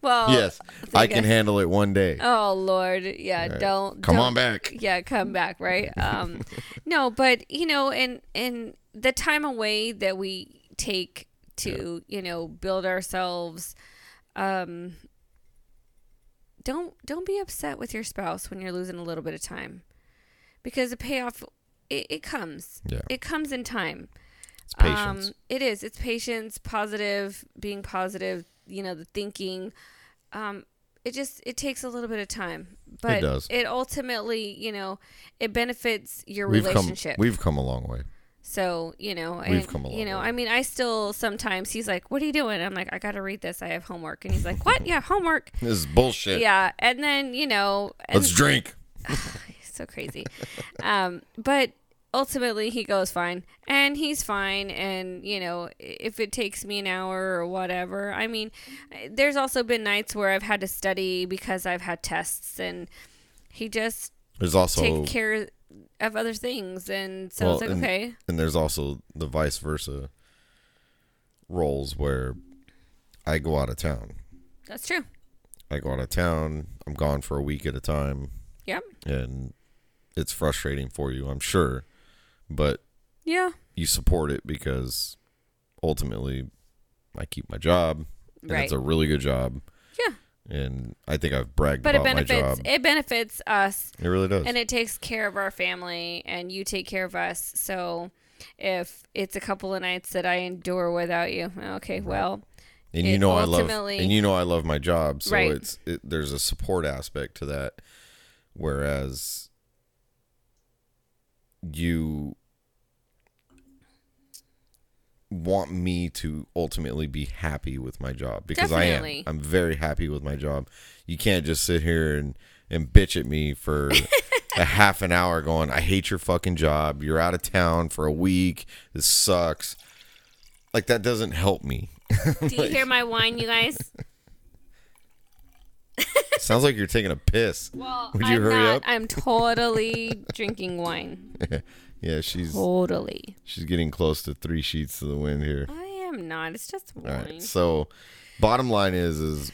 well well, yes, I can I- handle it one day. Oh Lord, yeah, don't Come don't- on back. Yeah, come back, right? Um, no, but you know, and and the time away that we take to you know build ourselves, um, don't don't be upset with your spouse when you're losing a little bit of time, because the payoff it, it comes. Yeah. It comes in time. It's patience. Um, it is. It's patience, positive, being positive. You know, the thinking. Um, it just it takes a little bit of time, but does. it ultimately, you know, it benefits your we've come relationship. we've come a long way. So you know, We've and, come a you know, way. I mean, I still sometimes he's like, "What are you doing?" I'm like, "I got to read this. I have homework," and he's like, "What? Yeah, homework." This is bullshit. yeah, and then you know, and Let's drink. so crazy. um, but ultimately, he goes fine, and he's fine. And you know, if it takes me an hour or whatever, I mean, there's also been nights where I've had to study because I've had tests, and he just There's also takes care of other things, and so Well, it's like and- okay, and there's also the vice versa roles where I go out of town. that's true. I go out of town. I'm gone for a week at a time, Yep. and it's frustrating for you, I'm sure, but Yeah. you support it because ultimately I keep my job, and Right. it's a really good job. Yeah. And I think I've bragged But it about my benefits job. it benefits us It really does. and it takes care of our family and you take care of us so if it's a couple of nights that i endure without you okay well and you know I love and you know I love my job, so Right. it's it, there's a support aspect to that. Whereas you want me to ultimately be happy with my job because Definitely. I am. I'm very happy with my job. You can't just sit here and and bitch at me for a half an hour going, I hate your fucking job. You're out of town for a week. This sucks. Like that doesn't help me. do you hear my whine you guys Sounds like you're taking a piss. well Would you i'm hurry not up? i'm totally drinking wine Yeah, she's totally she's getting close to three sheets to the wind here. i am not it's just All wine right. So, bottom line is is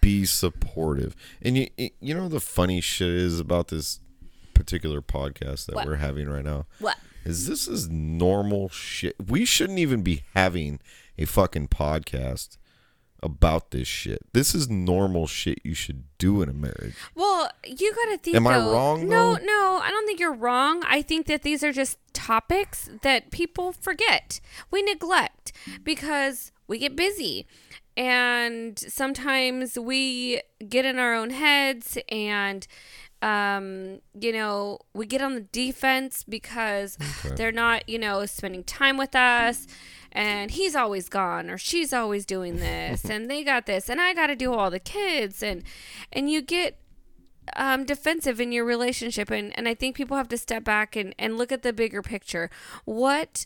be supportive. And you you know the funny shit is about this particular podcast that What? we're having right now what is this is normal shit. We shouldn't even be having a fucking podcast about this shit. This is normal shit you should do in a marriage. Well, you got to think. Am I wrong, No, though? no, I don't think you're wrong. I think that these are just topics that people forget, we neglect because we get busy, and sometimes we get in our own heads and. Um, you know, we get on the defense because they're not, you know, spending time with us and he's always gone or she's always doing this and they got this and I got to do all the kids and and you get um, defensive in your relationship and, and I think people have to step back and, and look at the bigger picture. What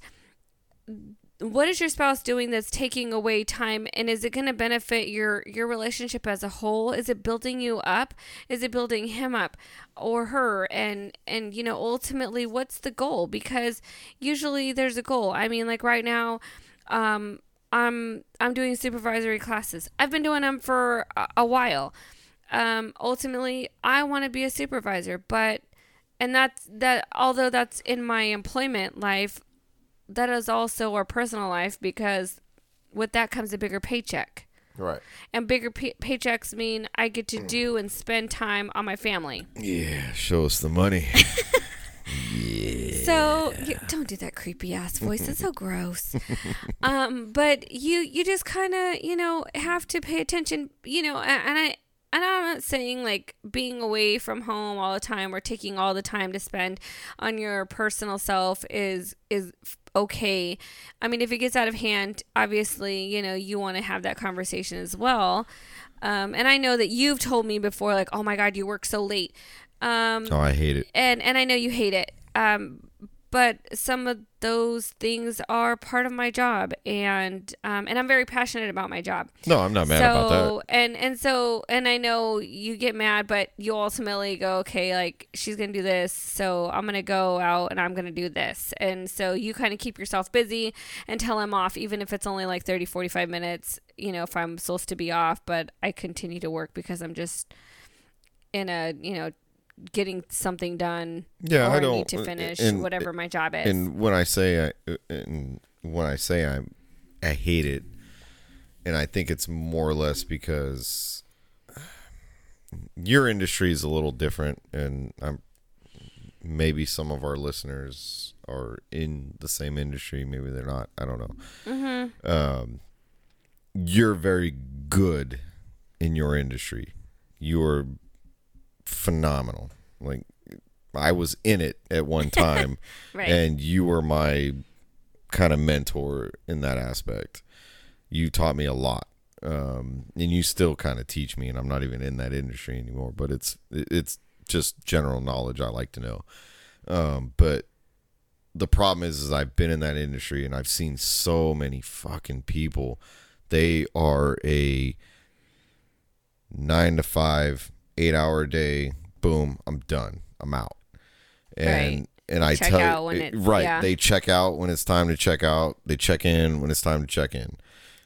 what is your spouse doing that's taking away time and is it going to benefit your your relationship as a whole? Is it building you up? Is it building him up or her? And and you know ultimately what's the goal? Because usually there's a goal. I mean like right now um i'm i'm doing supervisory classes. I've been doing them for a, a while. Um ultimately i want to be a supervisor but and that's that although that's in my employment life that is also our personal life because with that comes a bigger paycheck. Right. And bigger pay- paychecks mean I get to do and spend time on my family. Yeah, show us the money. So you, don't do that creepy ass voice. It's so gross. um, but you you just kind of you know have to pay attention. You know, and I and I'm not saying like being away from home all the time or taking all the time to spend on your personal self is is okay. I mean, if it gets out of hand, obviously you know you want to have that conversation as well. Um, and I know that you've told me before, like, oh my God, you work so late. Um, oh, I hate it. and and I know you hate it. Um, but some of those things are part of my job, and um, and I'm very passionate about my job. No, I'm not mad so about that. and and so and I know you get mad, but you ultimately go, okay, like she's gonna do this, so I'm gonna go out and I'm gonna do this, and so you kind of keep yourself busy until I'm off, even if it's only like 30, 45 minutes. You know, if I'm supposed to be off, but I continue to work because I'm just in a you know getting something done Yeah, I I don't need to finish and- whatever my job is. And when I say I, and when I say I, I hate it, and I think it's more or less because your industry is a little different, and I'm maybe some of our listeners are in the same industry, maybe they're not. I don't know. mm-hmm. Um, you're very good in your industry. You're phenomenal. Like I was in it at one time Right. and you were my kind of mentor in that aspect. You taught me a lot, um, and you still kind of teach me. And I'm not even in that industry anymore, but it's it's just general knowledge I like to know. Um, but the problem is, is I've been in that industry and I've seen so many fucking people. They are a nine to five, eight hour day. Boom, I'm done. I'm out. And Right. and I Check tell out when it- it's- right. yeah. They check out when it's time to check out. They check in when it's time to check in.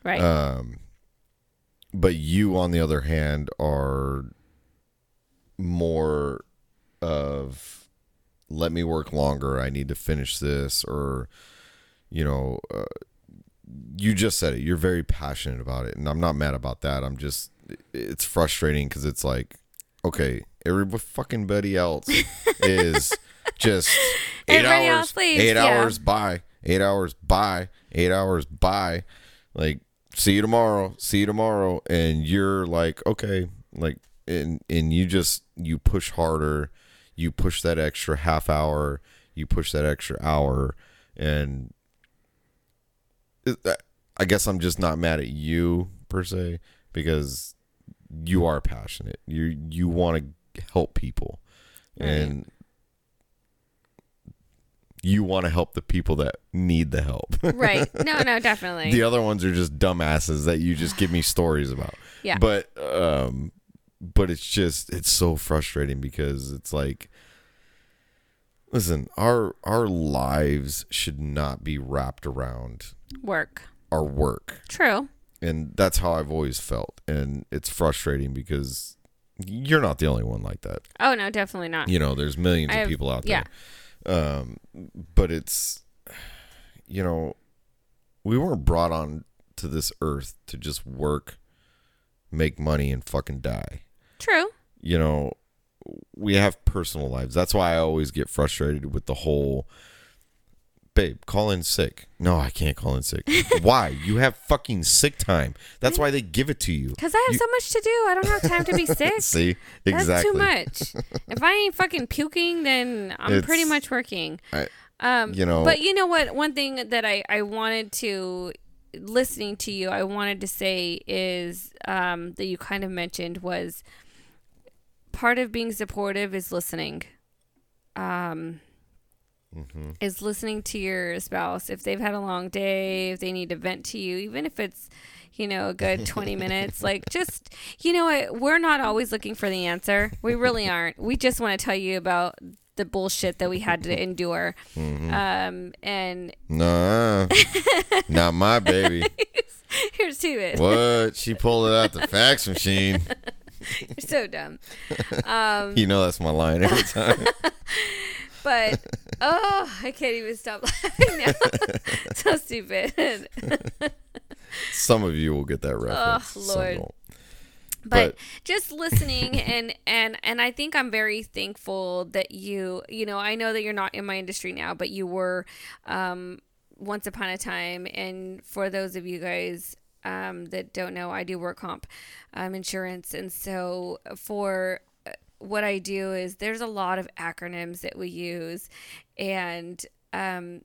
right. Um, but you, on the other hand, are more of let me work longer. I need to finish this, or you know, uh, you just said it. You're very passionate about it, and I'm not mad about that. I'm just it's frustrating because it's like, okay, every fucking buddy else is just eight Everybody hours, else leaves, eight yeah. hours, bye, eight hours, bye, eight hours, bye. Like, see you tomorrow, see you tomorrow, and you're like, okay, like, and and you just you push harder, you push that extra half hour, you push that extra hour, and it- I guess I'm just not mad at you per se because you are passionate. You you want to help people, Right. and you want to help the people that need the help. right. No, no, definitely. the other ones are just dumbasses that you just give me stories about. Yeah. But um but it's just it's so frustrating because it's like listen, our our lives should not be wrapped around Work. our work. True. And that's how I've always felt. And it's frustrating because you're not the only one like that. Oh no, definitely not. You know, there's millions I of people out yeah. there. Um, but it's, you know, we weren't brought on to this earth to just work, make money, and fucking die. True. You know, we have personal lives. That's why I always get frustrated with the whole. Babe, call in sick. No, I can't call in sick. why? You have fucking sick time. That's why they give it to you. Because I have You- so much to do. I don't have time to be sick. See, exactly. That's too much. if I ain't fucking puking, then I'm pretty much working. I- um, you know- But you know what? One thing that I, I wanted to, listening to you, I wanted to say is um, that you kind of mentioned was part of being supportive is listening. Um, Mm-hmm. is listening to your spouse if they've had a long day, if they need to vent to you, even if it's, you know, a good 20 minutes. Like, just, you know what? We're not always looking for the answer. We really aren't. We just want to tell you about the bullshit that we had to endure. Mm-hmm. Um, and Nah, not my baby. here's to it. What? She pulled it out the fax machine. You're so dumb. Um, You know that's my line every time. But, oh, I can't even stop laughing now. so stupid. Some of you will get that reference. some Lord. but, But- just listening and and and I think I'm very thankful that you you know I know that you're not in my industry now but you were um once upon a time and for those of you guys um that don't know I do work comp um insurance and so for what I do is there's a lot of acronyms that we use and um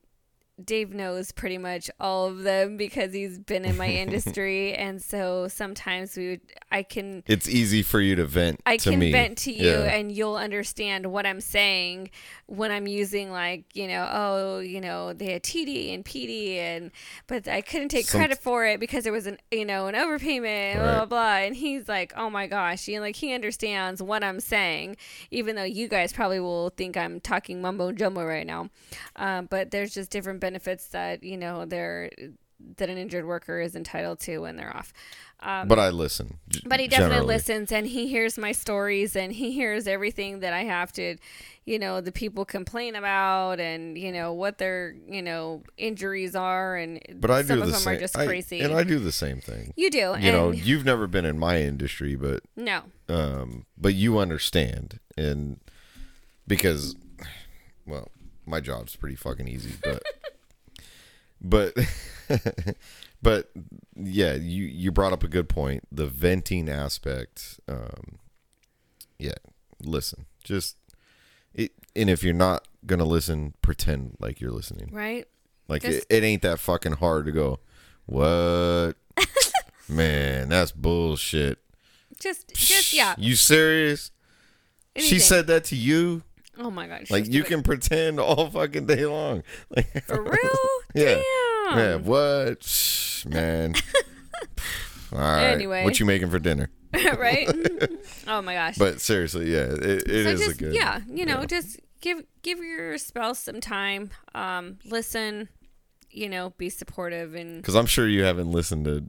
Dave knows pretty much all of them because he's been in my industry, and so sometimes we would, I can It's easy for you to vent I to can me. vent to you Yeah. and you'll understand what I'm saying when I'm using like, you know, oh, you know, they had TD and PD and but I couldn't take Some- credit for it because there was an you know, an overpayment, blah blah blah. And he's like, Oh my gosh, you know, like he understands what I'm saying, even though you guys probably will think I'm talking mumbo jumbo right now. Um, but there's just different benefits that, you know, they're that an injured worker is entitled to when they're off. Um, but I listen. g- but he definitely generally. listens and he hears my stories and he hears everything that I have to, you know, the people complain about and, you know, what their, you know, injuries are. And But I some do of the them same. are just I- crazy. and I do the same thing. you do. You and know, you've never been in my industry, but no. um, but you understand, and because, well, my job's pretty fucking easy, but, but, but, yeah, you you brought up a good point. The venting aspect, um, yeah. Listen, just it, and if you're not gonna listen, pretend like you're listening. Right? Like Just- it, it ain't that fucking hard to go. What? Man, that's bullshit. Just, just, yeah. You serious? She said that to you? Oh my God. Like you can pretend all fucking day long. Like For real? Yeah. Damn. Yeah, what? Shh, Man. all right. Anyway. What you making for dinner? right? oh my gosh. But seriously, yeah, it, it so is just a good yeah you know yeah. just give give your spouse some time um listen you know be supportive and Cuz I'm sure you haven't listened to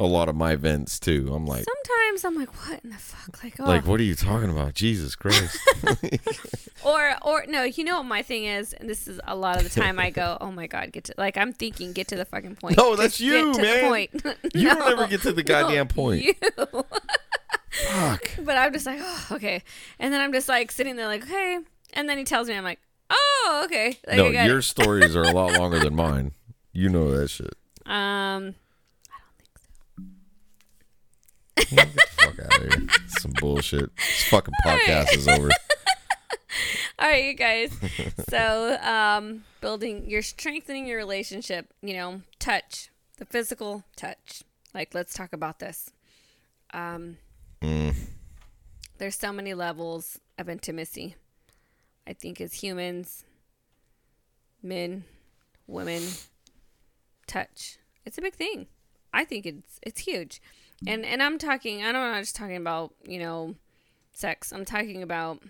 a lot of my vents too. I'm like sometimes i'm like what in the fuck like oh like what are you talking about? Jesus Christ. or or no you know what my thing is and this is a lot of the time i go oh my god get to like i'm thinking get to the fucking point No, that's you, man. point. You No, don't ever get to the no, goddamn point. you. Fuck. but i'm just like oh okay and then i'm just like sitting there like okay and then he tells me i'm like oh okay like, no, your it. stories are a lot longer than mine. You know that shit. um Get the fuck out of here. Some bullshit. This fucking podcast is over. All right, you guys. so, um, building, you're strengthening your relationship. You know, touch, the physical touch. Like, let's talk about this. Um, Mm. there's so many levels of intimacy. I think as humans, men, women, touch. It's a big thing. I think it's it's huge. And and I'm talking I don't know, I'm just talking about, you know, sex. I'm talking about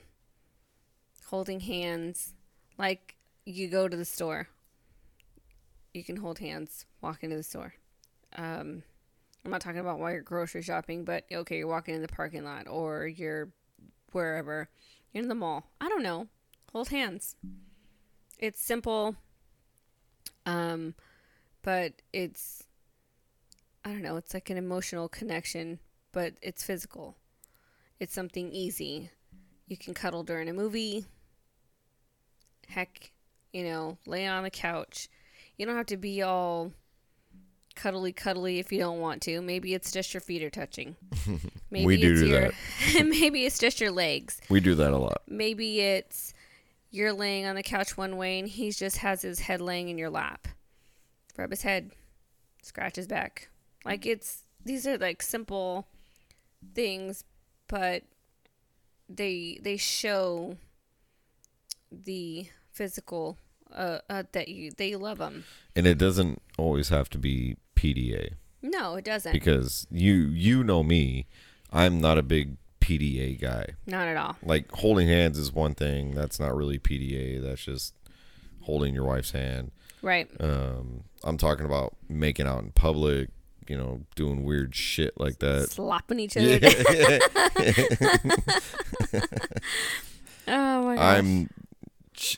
holding hands. Like you go to the store. You can hold hands, walk into the store. Um I'm not talking about while you're grocery shopping, but okay, you're walking in the parking lot or you're wherever. You're in the mall. I don't know. Hold hands. It's simple. Um but it's I don't know, it's like an emotional connection, but it's physical. It's something easy. You can cuddle during a movie. Heck, you know, lay on the couch. You don't have to be all cuddly cuddly if you don't want to. Maybe it's just your feet are touching. Maybe We do do your maybe it's just your legs. We do that a lot. Maybe it's you're laying on the couch one way and he just has his head laying in your lap. Rub his head, scratch his back. Like it's these are like simple things, but they they show the physical uh, uh that you they love them. And it doesn't always have to be PDA No, it doesn't. because you you know me. I'm not a big PDA guy. Not at all. Like holding hands is one thing. That's not really PDA. That's just holding your wife's hand. Right. Um, I'm talking about making out in public. You know, doing weird shit like that. Slapping each other. down. oh my gosh. I'm.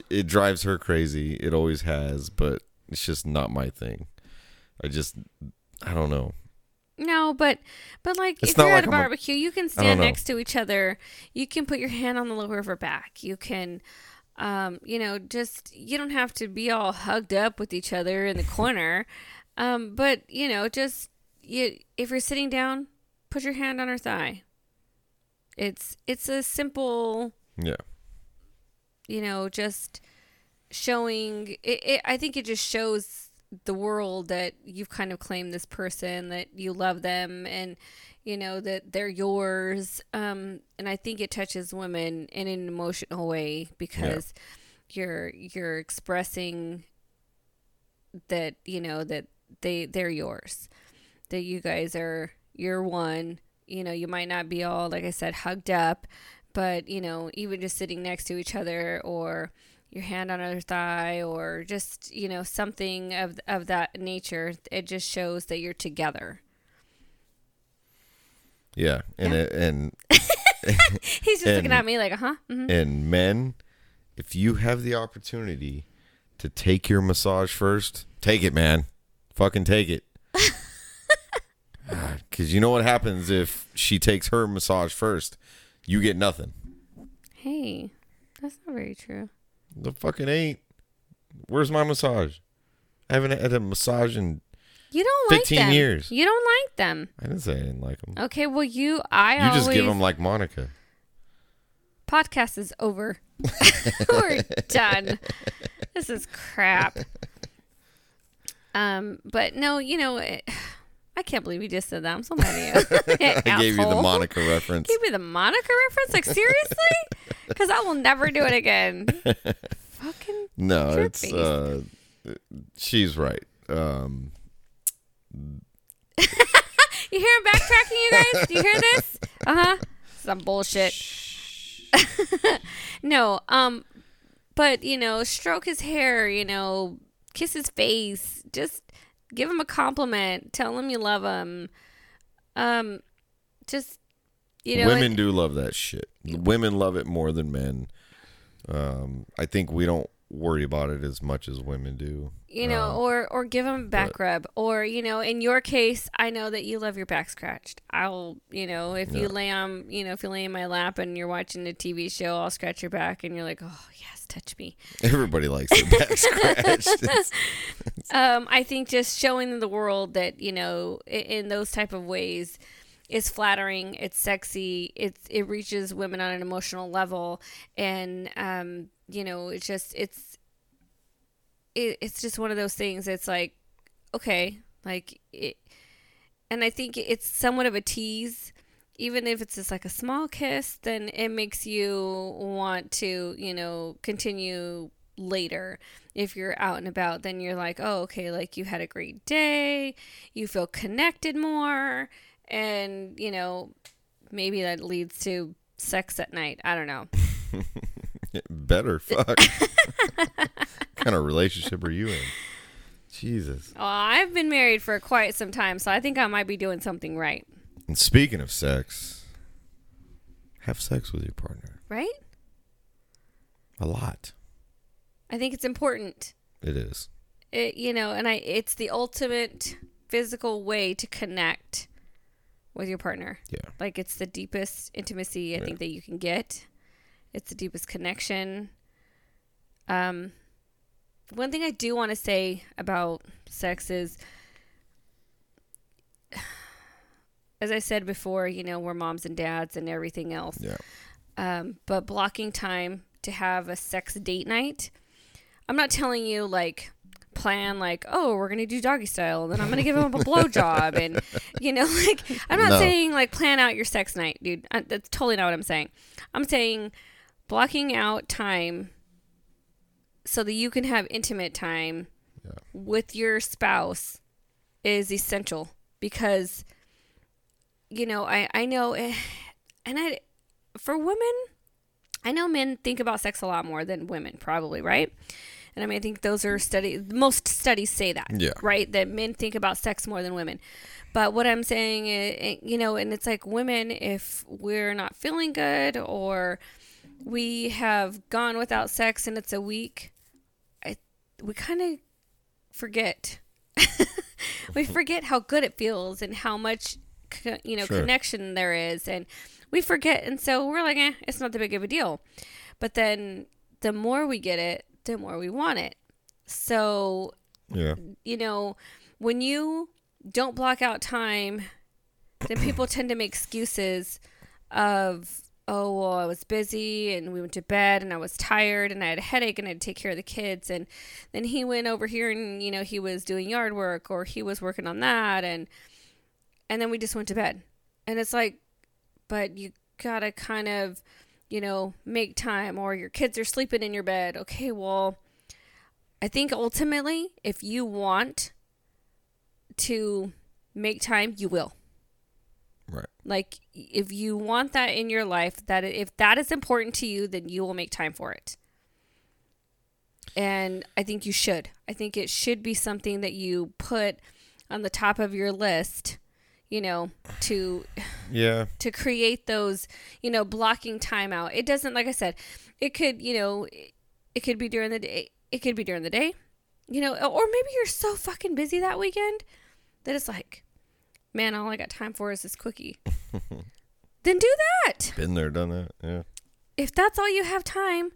It drives her crazy. It always has, but it's just not my thing. I just, I don't know. No, but but like It's if you're like at a I'm a- barbecue, you can stand next to each other. You can put your hand on the lower of her back. You can, um, you know, just you don't have to be all hugged up with each other in the corner. Um, but you know, just you if you're sitting down, put your hand on her thigh. It's it's a simple, Yeah. you know, just showing it, it i think it just shows the world that you've kind of claimed this person that you love them and you know that they're yours um and i think it touches women in an emotional way because you're you're expressing that you know that they they're yours that you guys are you're one you know you might not be all like i said hugged up but you know even just sitting next to each other or your hand on her thigh or just you know something of of that nature it just shows that you're together Yeah, and Yeah. It, and he's just looking at me like uh-huh mhm. and men, if you have the opportunity to take your massage first, take it, man. Fucking take it. Because you know what happens if she takes her massage first, you get nothing. hey that's not very true The fucking ain't. Where's my massage? I haven't had a massage in. you don't like 15 them years. you don't like them I didn't say I didn't like them. okay well you i You always just give them like Monica. podcast is over we're done this is crap um but no you know it, i can't believe you just said that i'm so mad at you I gave you the Monica reference. Give me the Monica reference? Like seriously? Because I will never do it again. Fucking No, Jerk it's uh, she's right. Um, You hear him backtracking, you guys? Do you hear this? Uh huh. Some bullshit. no, um, but you know, stroke his hair. You know, kiss his face. Just give him a compliment. Tell him you love him. Um, just you know, women do love that shit. Women love it more than men. Um, I think we don't worry about it as much as women do. you know, Um, or or give them a back but- rub, or you know, in your case, I know that you love your back scratched. I'll, you know, if you lay on, you know, if you lay in my lap and you're watching a TV show, I'll scratch your back, and you're like, oh yes, touch me. Everybody likes their back scratched. It's- Um, I think just showing the world that you know, in, in those type of ways, is flattering. It's sexy. It's it reaches women on an emotional level, and um, you know, it's just it's it, it's just one of those things. It's like okay, like it, and I think it's somewhat of a tease. Even if it's just like a small kiss, then it makes you want to, you know, continue later. If you're out and about, then you're like, oh, okay, like you had a great day, you feel connected more, and, you know, maybe that leads to sex at night. I don't know. Better fuck. what kind of relationship are you in? Jesus. Oh, I've been married for quite some time, so I think I might be doing something right. And speaking of sex, have sex with your partner Right? a lot. I think it's important. It is. It, you know, and I it's the ultimate physical way to connect with your partner. Yeah. Like it's the deepest intimacy I think that you can get. It's the deepest connection. Um one thing I do want to say about sex is as I said before, you know, we're moms and dads and everything else. Yeah. Um, but blocking time to have a sex date night. I'm not telling you like plan like oh we're gonna do doggy style and then I'm gonna give him a blowjob and you know like I'm not No. saying like plan out your sex night, dude. I, that's totally not what I'm saying. I'm saying blocking out time so that you can have intimate time Yeah. with your spouse is essential because you know I I know eh, and I for women I know men think about sex a lot more than women probably right and I mean I think those are study most studies say that Yeah. right that men think about sex more than women but what I'm saying is, you know and it's like women if we're not feeling good or we have gone without sex and it's a week I we kind of forget we forget how good it feels and how much co- you know Sure. connection there is and we forget and so we're like eh, it's not that big of a deal but then the more we get it the more we want it so Yeah. you know when you don't block out time then people tend to make excuses of oh, well, I was busy and we went to bed and I was tired and I had a headache and I had to take care of the kids. And then he went over here and, you know, he was doing yard work or he was working on that. And, and then we just went to bed. And it's like, but you gotta kind of, you know, make time or your kids are sleeping in your bed. Okay, well, I think ultimately, if you want to make time, you will. Like if you want that in your life, that if that is important to you, then you will make time for it. And I think you should. I think it should be something that you put on the top of your list, you know, to Yeah. to create those, you know, blocking time out. It doesn't like I said, it could, you know, it could be during the day. It could be during the day. You know, or maybe you're so fucking busy that weekend that it's like, man, all I got time for is this cookie. then do that. Been there, done that. Yeah. If that's all you have time,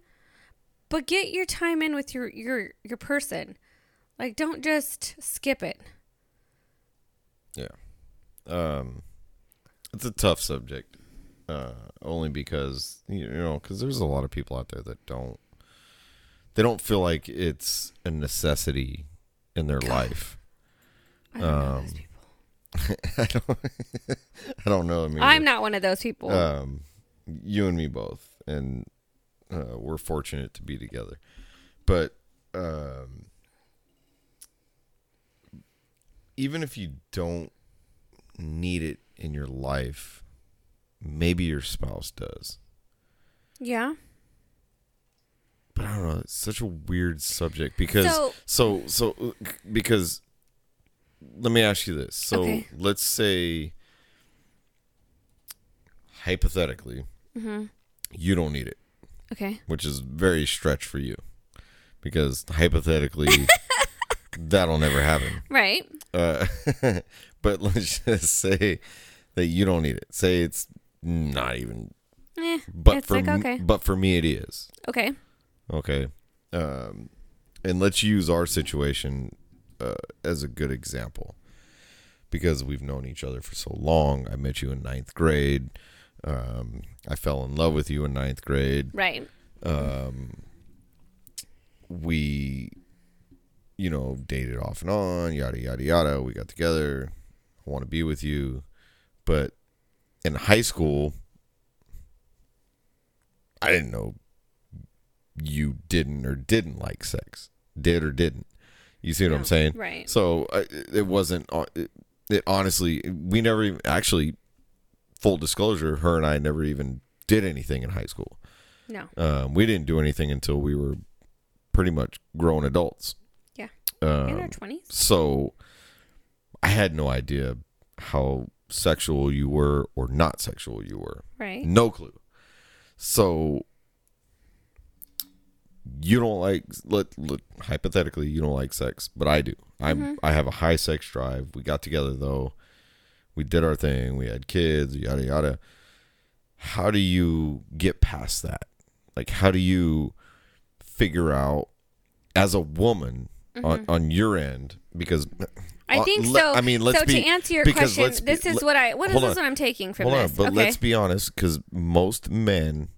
but get your time in with your your your person. Like don't just skip it. Yeah. Um, it's a tough subject. Uh, only because you know, because there's a lot of people out there that don't. They don't feel like it's a necessity in their life. I don't know those Um. I don't. I don't know. I mean, I'm not one of those people. um, you and me both, and uh, we're fortunate to be together. But um, even if you don't need it in your life, maybe your spouse does. yeah. But I don't know. It's such a weird subject because So- so so, because let me ask you this. So Okay. let's say hypothetically Mm-hmm. you don't need it. Okay. which is very stretch for you because hypothetically that'll never happen Right. uh, but let's just say that you don't need it say it's not even Eh, but for like m- okay. but for me it is Okay. okay um, and let's use our situation uh, as a good example because we've known each other for so long i met you in ninth grade um, i fell in love with you in ninth grade Right. um, we, you know, dated off and on, yada yada yada. We got together. I want to be with you, but in high school, I didn't know you didn't or didn't like sex, did or didn't. You see what No, I'm saying? Right. So uh, it wasn't. uh, It, it honestly, we never even actually. Full disclosure, her and I never even did anything in high school. No. Um, we didn't do anything until we were pretty much grown adults. Yeah. In our Um, twenties. so I had no idea how sexual you were or not sexual you were. Right. No clue. So you don't like let, let hypothetically you don't like sex, but I do. I Mhm. I have a high sex drive. We got together though. We did our thing. We had kids, yada yada. How do you get past that? Like how do you figure out as a woman on, on your end because Mm-hmm. I uh, think le- so. I mean, let's so be to answer your question, be- this is what I what is this on. what I'm taking from Hold this? on, but okay. let's be honest, because most men,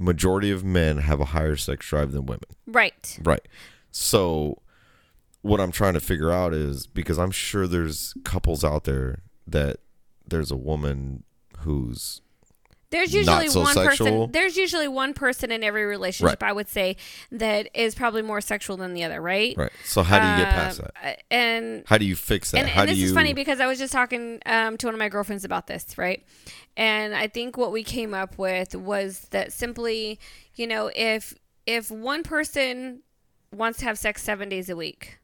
majority of men, have a higher sex drive than women. right. Right. So, what I'm trying to figure out is because I'm sure there's couples out there that there's a woman who's There's usually so one sexual. person. There's usually one person in every relationship. I would say that is probably more sexual than the other. Right. right. So how do you get past Um, that? uh, And How do you fix that? and, and this you? is funny because I was just talking um, to one of my girlfriends about this, right? And I think what we came up with was that simply, you know, if if one person wants to have sex seven days a week,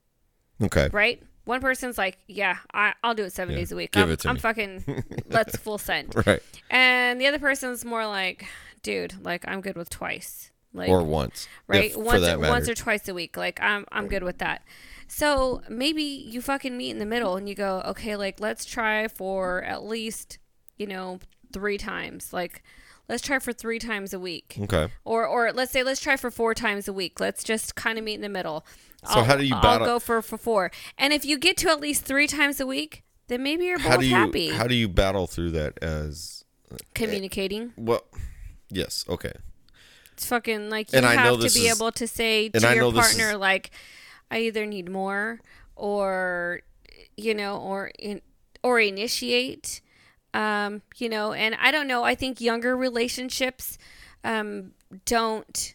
okay. right? One person's like, yeah, I, I'll do it seven Yeah, days a week. I'm, I'm me." fucking, let's full send. Right. And the other person's more like, dude, like I'm good with twice, like or once. right, if- once once or twice a week. Like I'm I'm good with that. So maybe you fucking meet in the middle and you go, okay, like let's try for at least you know three times. Like let's try for three times a week, Okay. or or let's say let's try for four times a week. Let's just kind of meet in the middle. So I'll, how do you battle? I'll go for for four. And if you get to at least three times a week, then maybe you're both How do you happy. how do you battle through that as uh, Communicating. well? Yes. Okay. It's fucking like you And have to be is- able to say to your partner is- like I either need more or you know or in, or initiate um you know and I don't know I think younger relationships um don't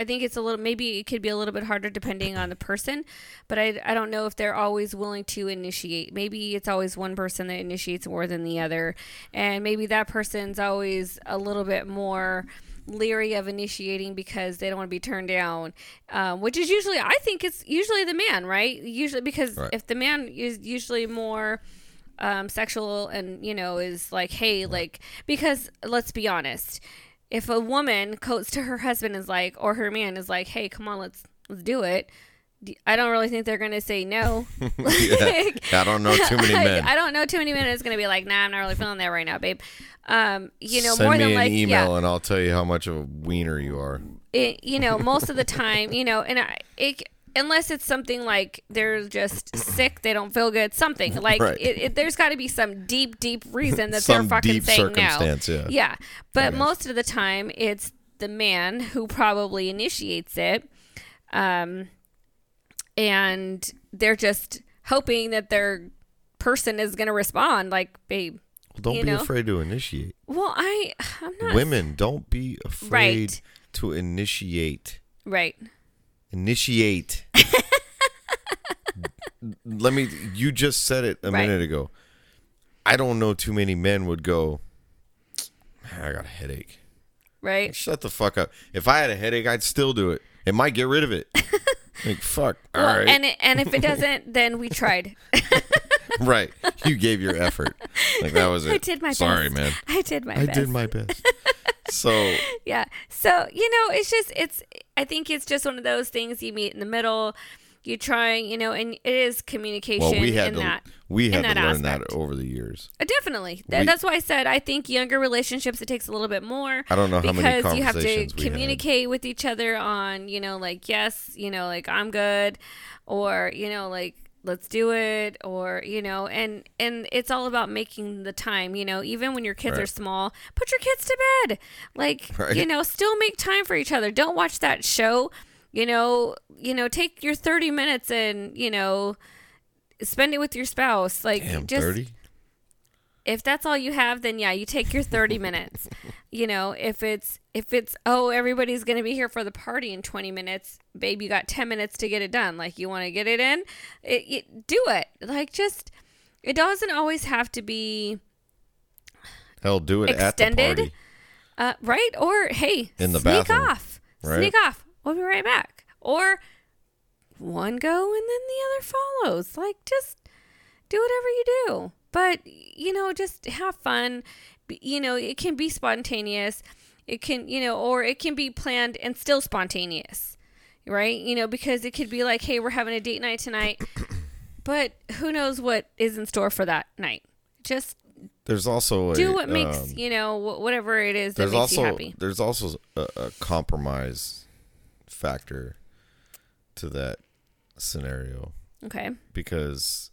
I think it's a little maybe it could be a little bit harder depending on the person, but I, I don't know if they're always willing to initiate. Maybe it's always one person that initiates more than the other, and maybe that person's always a little bit more leery of initiating because they don't want to be turned down, um, which is usually I think it's usually the man, right? Usually because Right. if the man is usually more um, sexual and you know is like hey like because let's be honest if a woman goes to her husband is like or her man is like hey come on let's let's do it I don't really think they're gonna say no. Like, I don't know too many men. i don't know too many men it's gonna be like nah i'm not really feeling that right now babe. Um you know Send more me than an like email yeah and I'll tell you how much of a wiener you are. it, you know, most of the time, you know, and I, it, unless it's something like they're just sick, they don't feel good, something like Right. it, it, there's got to be some deep, deep reason that they're fucking deep saying no. yeah. Yeah, but most of the time, it's the man who probably initiates it, um, and they're just hoping that their person is going to respond. Like, babe, Well, don't be know? afraid to initiate. well, I, I'm not Women, don't be afraid Right. to initiate. right. Initiate. Let me. You just said it a Right. minute ago. I don't know too many men would go. I got a headache. Right. Shut the fuck up. If I had a headache, I'd still do it. It might get rid of it. like fuck. All Well, right. and it, and if it doesn't, then we tried. right. You gave your effort. Like that was it. I did my Sorry, best. man. I did my I best. did my best. So yeah. So you know, it's just it's. I think it's just one of those things you meet in the middle. You try, you know, and it is communication well, we had to that. we had to that learn aspect. that over the years. Uh, Definitely. Th- We- That's why I said I think younger relationships it takes a little bit more. I don't know how many because you have to we had. communicate with each other on, you know, like yes, you know, like I'm good, or you know, like let's do it, or you know, and and it's all about making the time. You know, even when your kids Right. are small, put your kids to bed. Like Right. you know, still make time for each other. Don't watch that show. You know, you know, take your 30 minutes and you know spend it with your spouse. Like Damn, just thirty. if that's all you have then yeah you take your 30 minutes you know if it's if it's oh everybody's going to be here for the party in 20 minutes babe you got 10 minutes to get it done. Like you want to get it in? It, it, do it. Like just it doesn't always have to be Hell, do it extended, at the party. uh, right? Or hey In the sneak bathroom, off right? sneak off. We'll be right back. Or one go and then the other follows. Like just do whatever you do. But you know just have fun. You know it can be spontaneous it can you know or it can be planned and still spontaneous right? You know because it could be like hey we're having a date night tonight but who knows what is in store for that night? Just There's also a, do what makes um, you know whatever it is that makes also you happy. there's also a, a compromise factor to that scenario. Okay. Because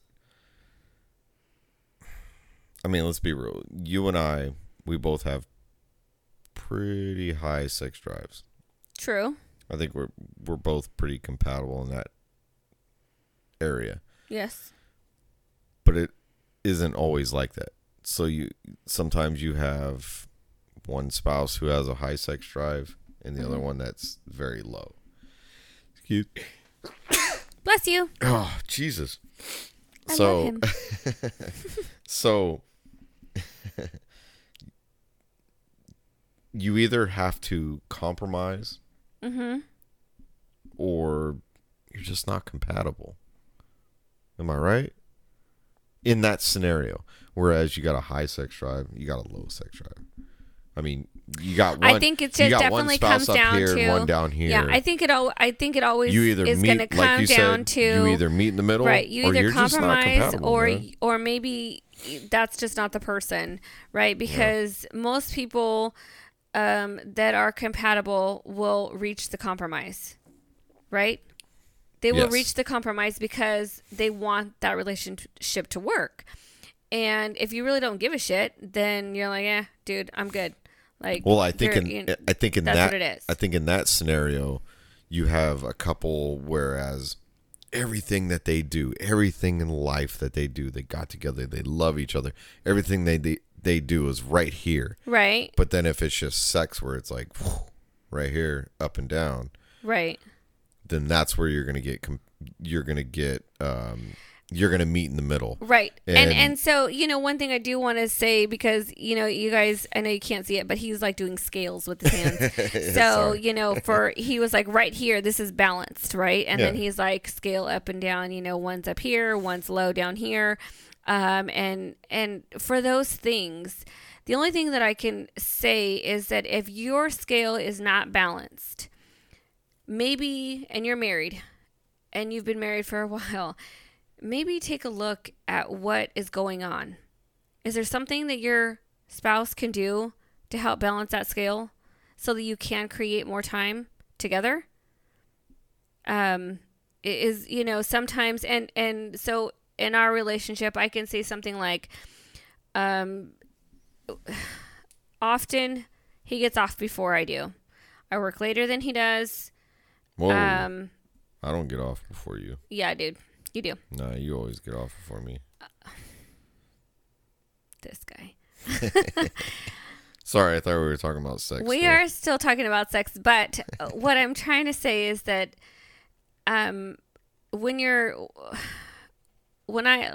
I mean, let's be real. You and I, we both have pretty high sex drives. true I think we're we're both pretty compatible in that area. yes But it isn't always like that. So you sometimes you have one spouse who has a high sex drive and the Mm-hmm. other one that's very low. Excuse bless you Oh, Jesus. I so so you either have to compromise mm-hmm or you're just not compatible. Am I right? In that scenario, whereas you got a high sex drive, you got a low sex drive. I mean, you got one. I think it just definitely comes down here to one down here. Yeah, I think it all. I think it always you either is going to come like you down said, to you either meet in the middle, right. You or either you're compromise or man. or maybe that's just not the person, right? Because most people um, that are compatible will reach the compromise, right? They will Yes. reach the compromise because they want that relationship to work. And if you really don't give a shit, then you're like, eh, dude, I'm good. Like, Well, I think in you- I think in that it is. I think in that scenario, you have a couple whereas everything that they do, everything in life that they do, they got together, they love each other. Everything they they, they do is right here. right, But then if it's just sex where it's like right here, up and down, right, then that's where you're gonna get com- you're gonna get um, you're gonna meet in the middle. right. And, And- and so you know, one thing I do want to say because you know, you guys, I know you can't see it, but he's like doing scales with his hands. so you know, for he was like right here, this is balanced, right? And then he's like scale up and down. You know, one's up here, one's low down here, um, and and for those things. The only thing that I can say is that if your scale is not balanced, maybe, and you're married and you've been married for a while, maybe take a look at what is going on. Is there something that your spouse can do to help balance that scale so that you can create more time together? Um, is you know sometimes and and so in our relationship, I can say something like, um, often he gets off before I do. I work later than he does. Whoa, Um, I don't get off before you. yeah, dude, you do. Nah, you always get off before me. This guy. Sorry, I thought we were talking about sex. We still. are still talking about sex, but uh, what I'm trying to say is that um, when you're, when I,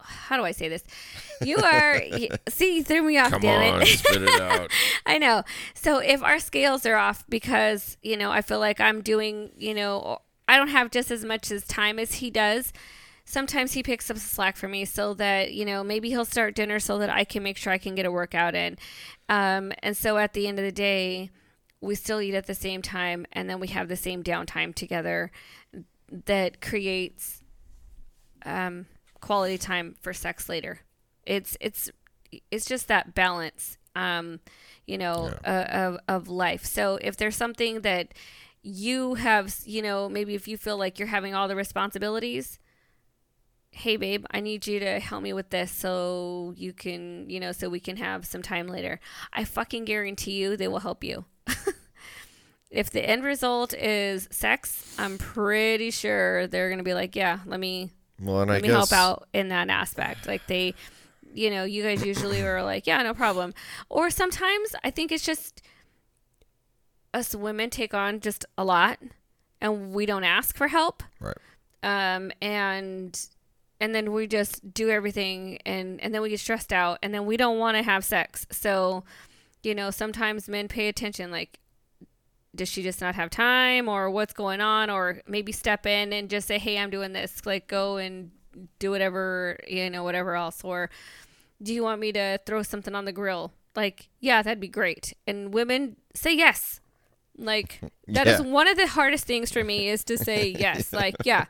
how do I say this? You are, see, you threw me off, Come damn on, it. spit it out. I know. So if our scales are off because, you know, I feel like I'm doing, you know, I don't have just as much as time as he does. Sometimes he picks up the slack for me so that, you know, maybe he'll start dinner so that I can make sure I can get a workout in. Um, and so at the end of the day, we still eat at the same time and then we have the same downtime together that creates um, quality time for sex later. It's it's it's just that balance, um, you know, uh, of of life. So if there's something that you have, you know, maybe if you feel like you're having all the responsibilities, hey babe, I need you to help me with this so you can, you know, so we can have some time later. I fucking guarantee you they will help you. if the end result is sex, I'm pretty sure they're going to be like, yeah, let me Well, and I let me guess help out in that aspect. Like they, you know, you guys usually are like, yeah, no problem. Or sometimes I think it's just us women take on just a lot and we don't ask for help. right. Um, and and then we just do everything and and then we get stressed out and then we don't want to have sex. So, you know, sometimes men pay attention like does she just not have time or what's going on? Or maybe step in and just say hey i'm doing this like go and do whatever you know whatever else. Or do you want me to throw something on the grill? Like yeah that'd be great. And women say yes. Like that is Yeah. one of the hardest things for me is to say yes. Like yeah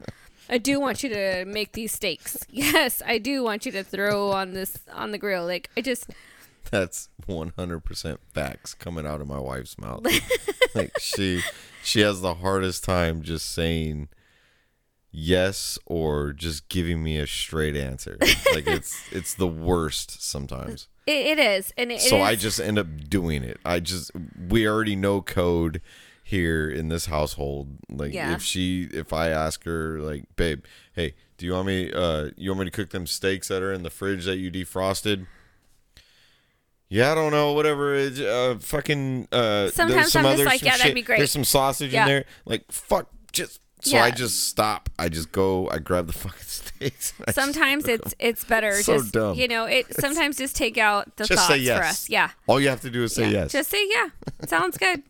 i do want you to make these steaks. Yes i do want you to throw on this on the grill. Like i just That's 100% facts coming out of my wife's mouth. like she she has the hardest time just saying yes or just giving me a straight answer. like it's it's the worst sometimes. it, it is and it, so I just end up doing it. I just we already know code here in this household. Like Yeah. if she if I ask her like, babe, hey, do you want me uh you want me to cook them steaks that are in the fridge that you defrosted? Yeah, I don't know, whatever. It's, uh, fucking. Uh, Sometimes some I'm just like, yeah, that'd shit- be great. There's some sausage Yeah. in there. Like, fuck, just. So Yeah. I just stop. I just go. I grab the fucking steaks. sometimes it's it's better So just dumb. you know it sometimes just take out the Just thoughts say yes. for us yeah All you have to do is say yeah. yes. just say yeah sounds good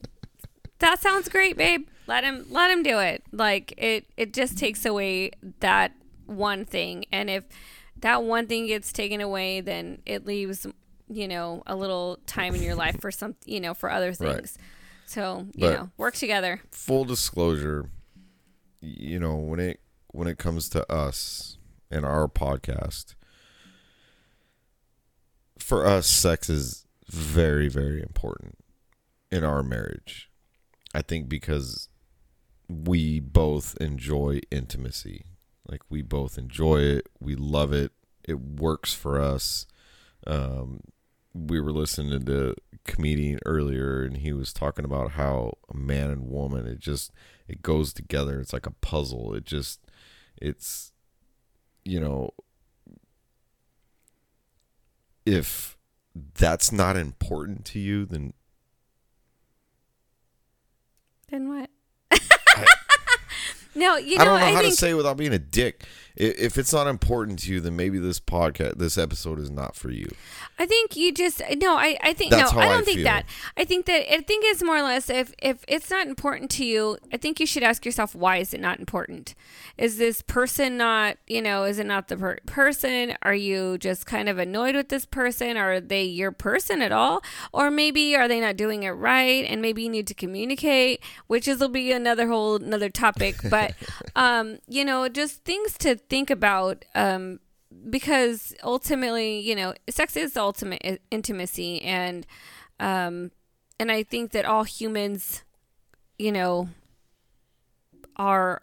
that sounds great babe let him let him do it like it it just takes away that one thing and if that one thing gets taken away then it leaves you know a little time in your life for some you know for other Right. things so you But- know work together full disclosure, you know, when it when it comes to us and our podcast, for us sex is very very important in our marriage. I think because we both enjoy intimacy. Like we both enjoy it, we love it. It works for us. Um we were listening to comedian earlier and he was talking about how a man and woman it just it goes together it's like a puzzle it just it's you know if that's not important to you then Then what? No, you know, I don't know I how think to say it without being a dick. If it's not important to you, then maybe this podcast, this episode is not for you. I think you just no. I, I think That's no. I I don't think feel. that. I think that I think it's more or less if if it's not important to you, I think you should ask yourself why is it not important? Is this person not you know? Is it not the per- person? Are you just kind of annoyed with this person? Are they your person at all? Or maybe are they not doing it right? And maybe you need to communicate, which is will be another whole another topic. But um, you know, just things to think about. Um, because ultimately, you know, sex is the ultimate intimacy, and um, and I think that all humans, you know, are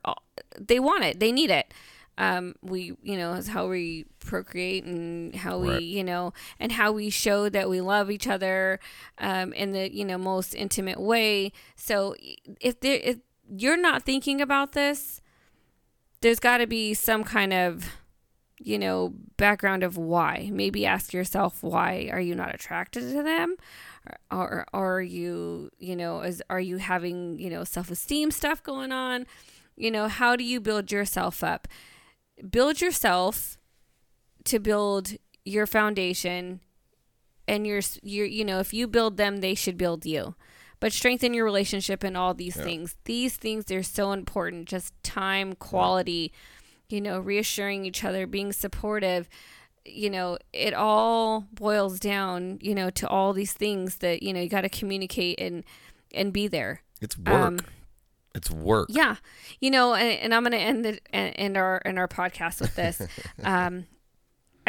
they want it, they need it. Um, we, you know, is how we procreate and how we, Right. you know, and how we show that we love each other, um, in the you know most intimate way. So if there, if you're not thinking about this, there's got to be some kind of you know background of why. Maybe ask yourself why are you not attracted to them? Or, or are you you know is are you having you know self-esteem stuff going on? You know how do you build yourself up? Build yourself to build your foundation and your your you know if you build them they should build you but strengthen your relationship and all these Yeah. things these things they're so important just time quality you know reassuring each other being supportive you know it all boils down you know to all these things that you know you got to communicate and and be there It's work. Um, it's work. yeah, you know, and, and I'm gonna end the end our end our podcast with this. um,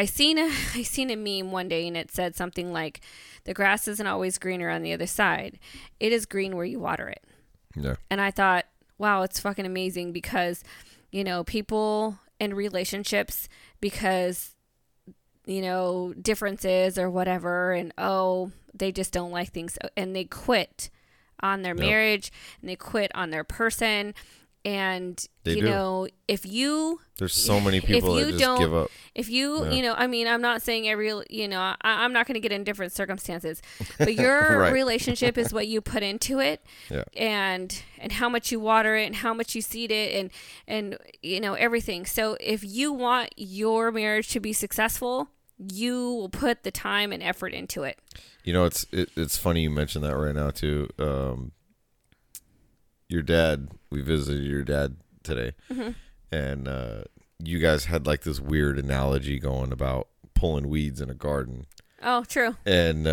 I seen a I seen a meme one day, and it said something like, "The grass isn't always greener on the other side. It is green where you water it." Yeah. And I thought, wow, it's fucking amazing because, you know, people in relationships because, you know, differences or whatever, and oh, they just don't like things, and they quit on their Yep. marriage and they quit on their person. And, They you do. know, if you There's so many If people that you just don't- give up. if you, Yeah. you know, I mean, I'm not saying every, you know, I, I'm not going to get in different circumstances, but your Right. relationship is what you put into it, Yeah. and and how much you water it, and how much you seed it, and and you know everything. So if you want your marriage to be successful, you will put the time and effort into it. You know, it's it, it's funny you mentioned that right now too. Um, your dad, we visited your dad today, Mm-hmm. and uh, you guys had like this weird analogy going about pulling weeds in a garden, Oh, true. and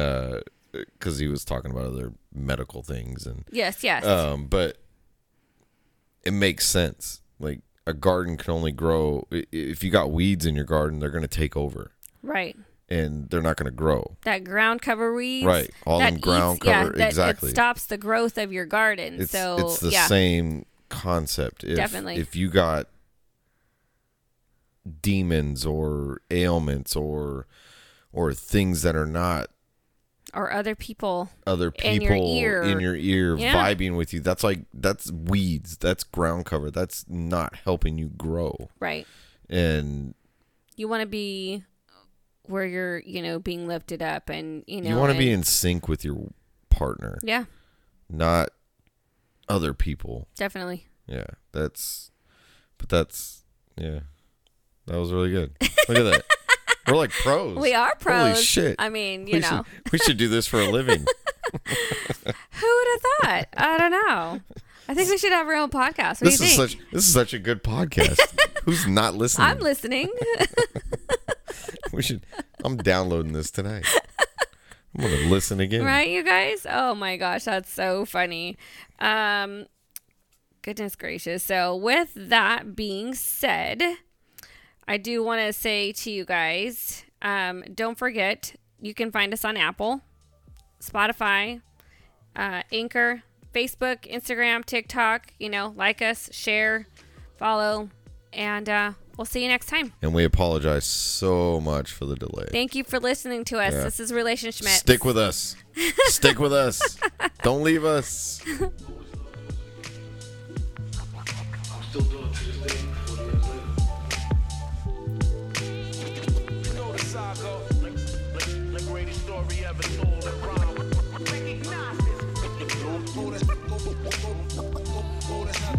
because he was talking about other medical things, and Yes, yes. um, but it makes sense. Like a garden can only grow if you got weeds in your garden, they're gonna take over, right. And they're not gonna grow. That ground cover weeds. Right, all that them ground eats- yeah, cover that exactly. It stops the growth of your garden. it's so it's the yeah, same concept. If, Definitely. If you got demons or ailments or or things that are not or other people. other people In your ear. in your ear Yeah. vibing with you, that's like that's weeds. That's ground cover. That's not helping you grow. Right. And You want to be where you're, you know, being lifted up, and you know, you want to be in sync with your partner, Yeah, not other people. definitely. Yeah, that's, but that's, yeah, that was really good. Look at that. We're like pros. We are pros. Holy shit. I mean, you we, know, should, we should do this for a living. who would have thought? I don't know. I think we should have our own podcast. What this do is think? such this is such a good podcast. Who's not listening? I'm listening. We should. I'm downloading this tonight. I'm gonna listen again. right, you guys? Oh my gosh, that's so funny. Um, goodness gracious. So, with that being said, I do want to say to you guys, um, don't forget you can find us on Apple, Spotify, uh, Anchor, Facebook, Instagram, TikTok. You know, like us, share, follow, and uh, We'll see you next time. And we apologize so much for the delay. Thank you for listening to us. Yeah. This is Relationship. Stick with us. Stick with us. Don't leave us.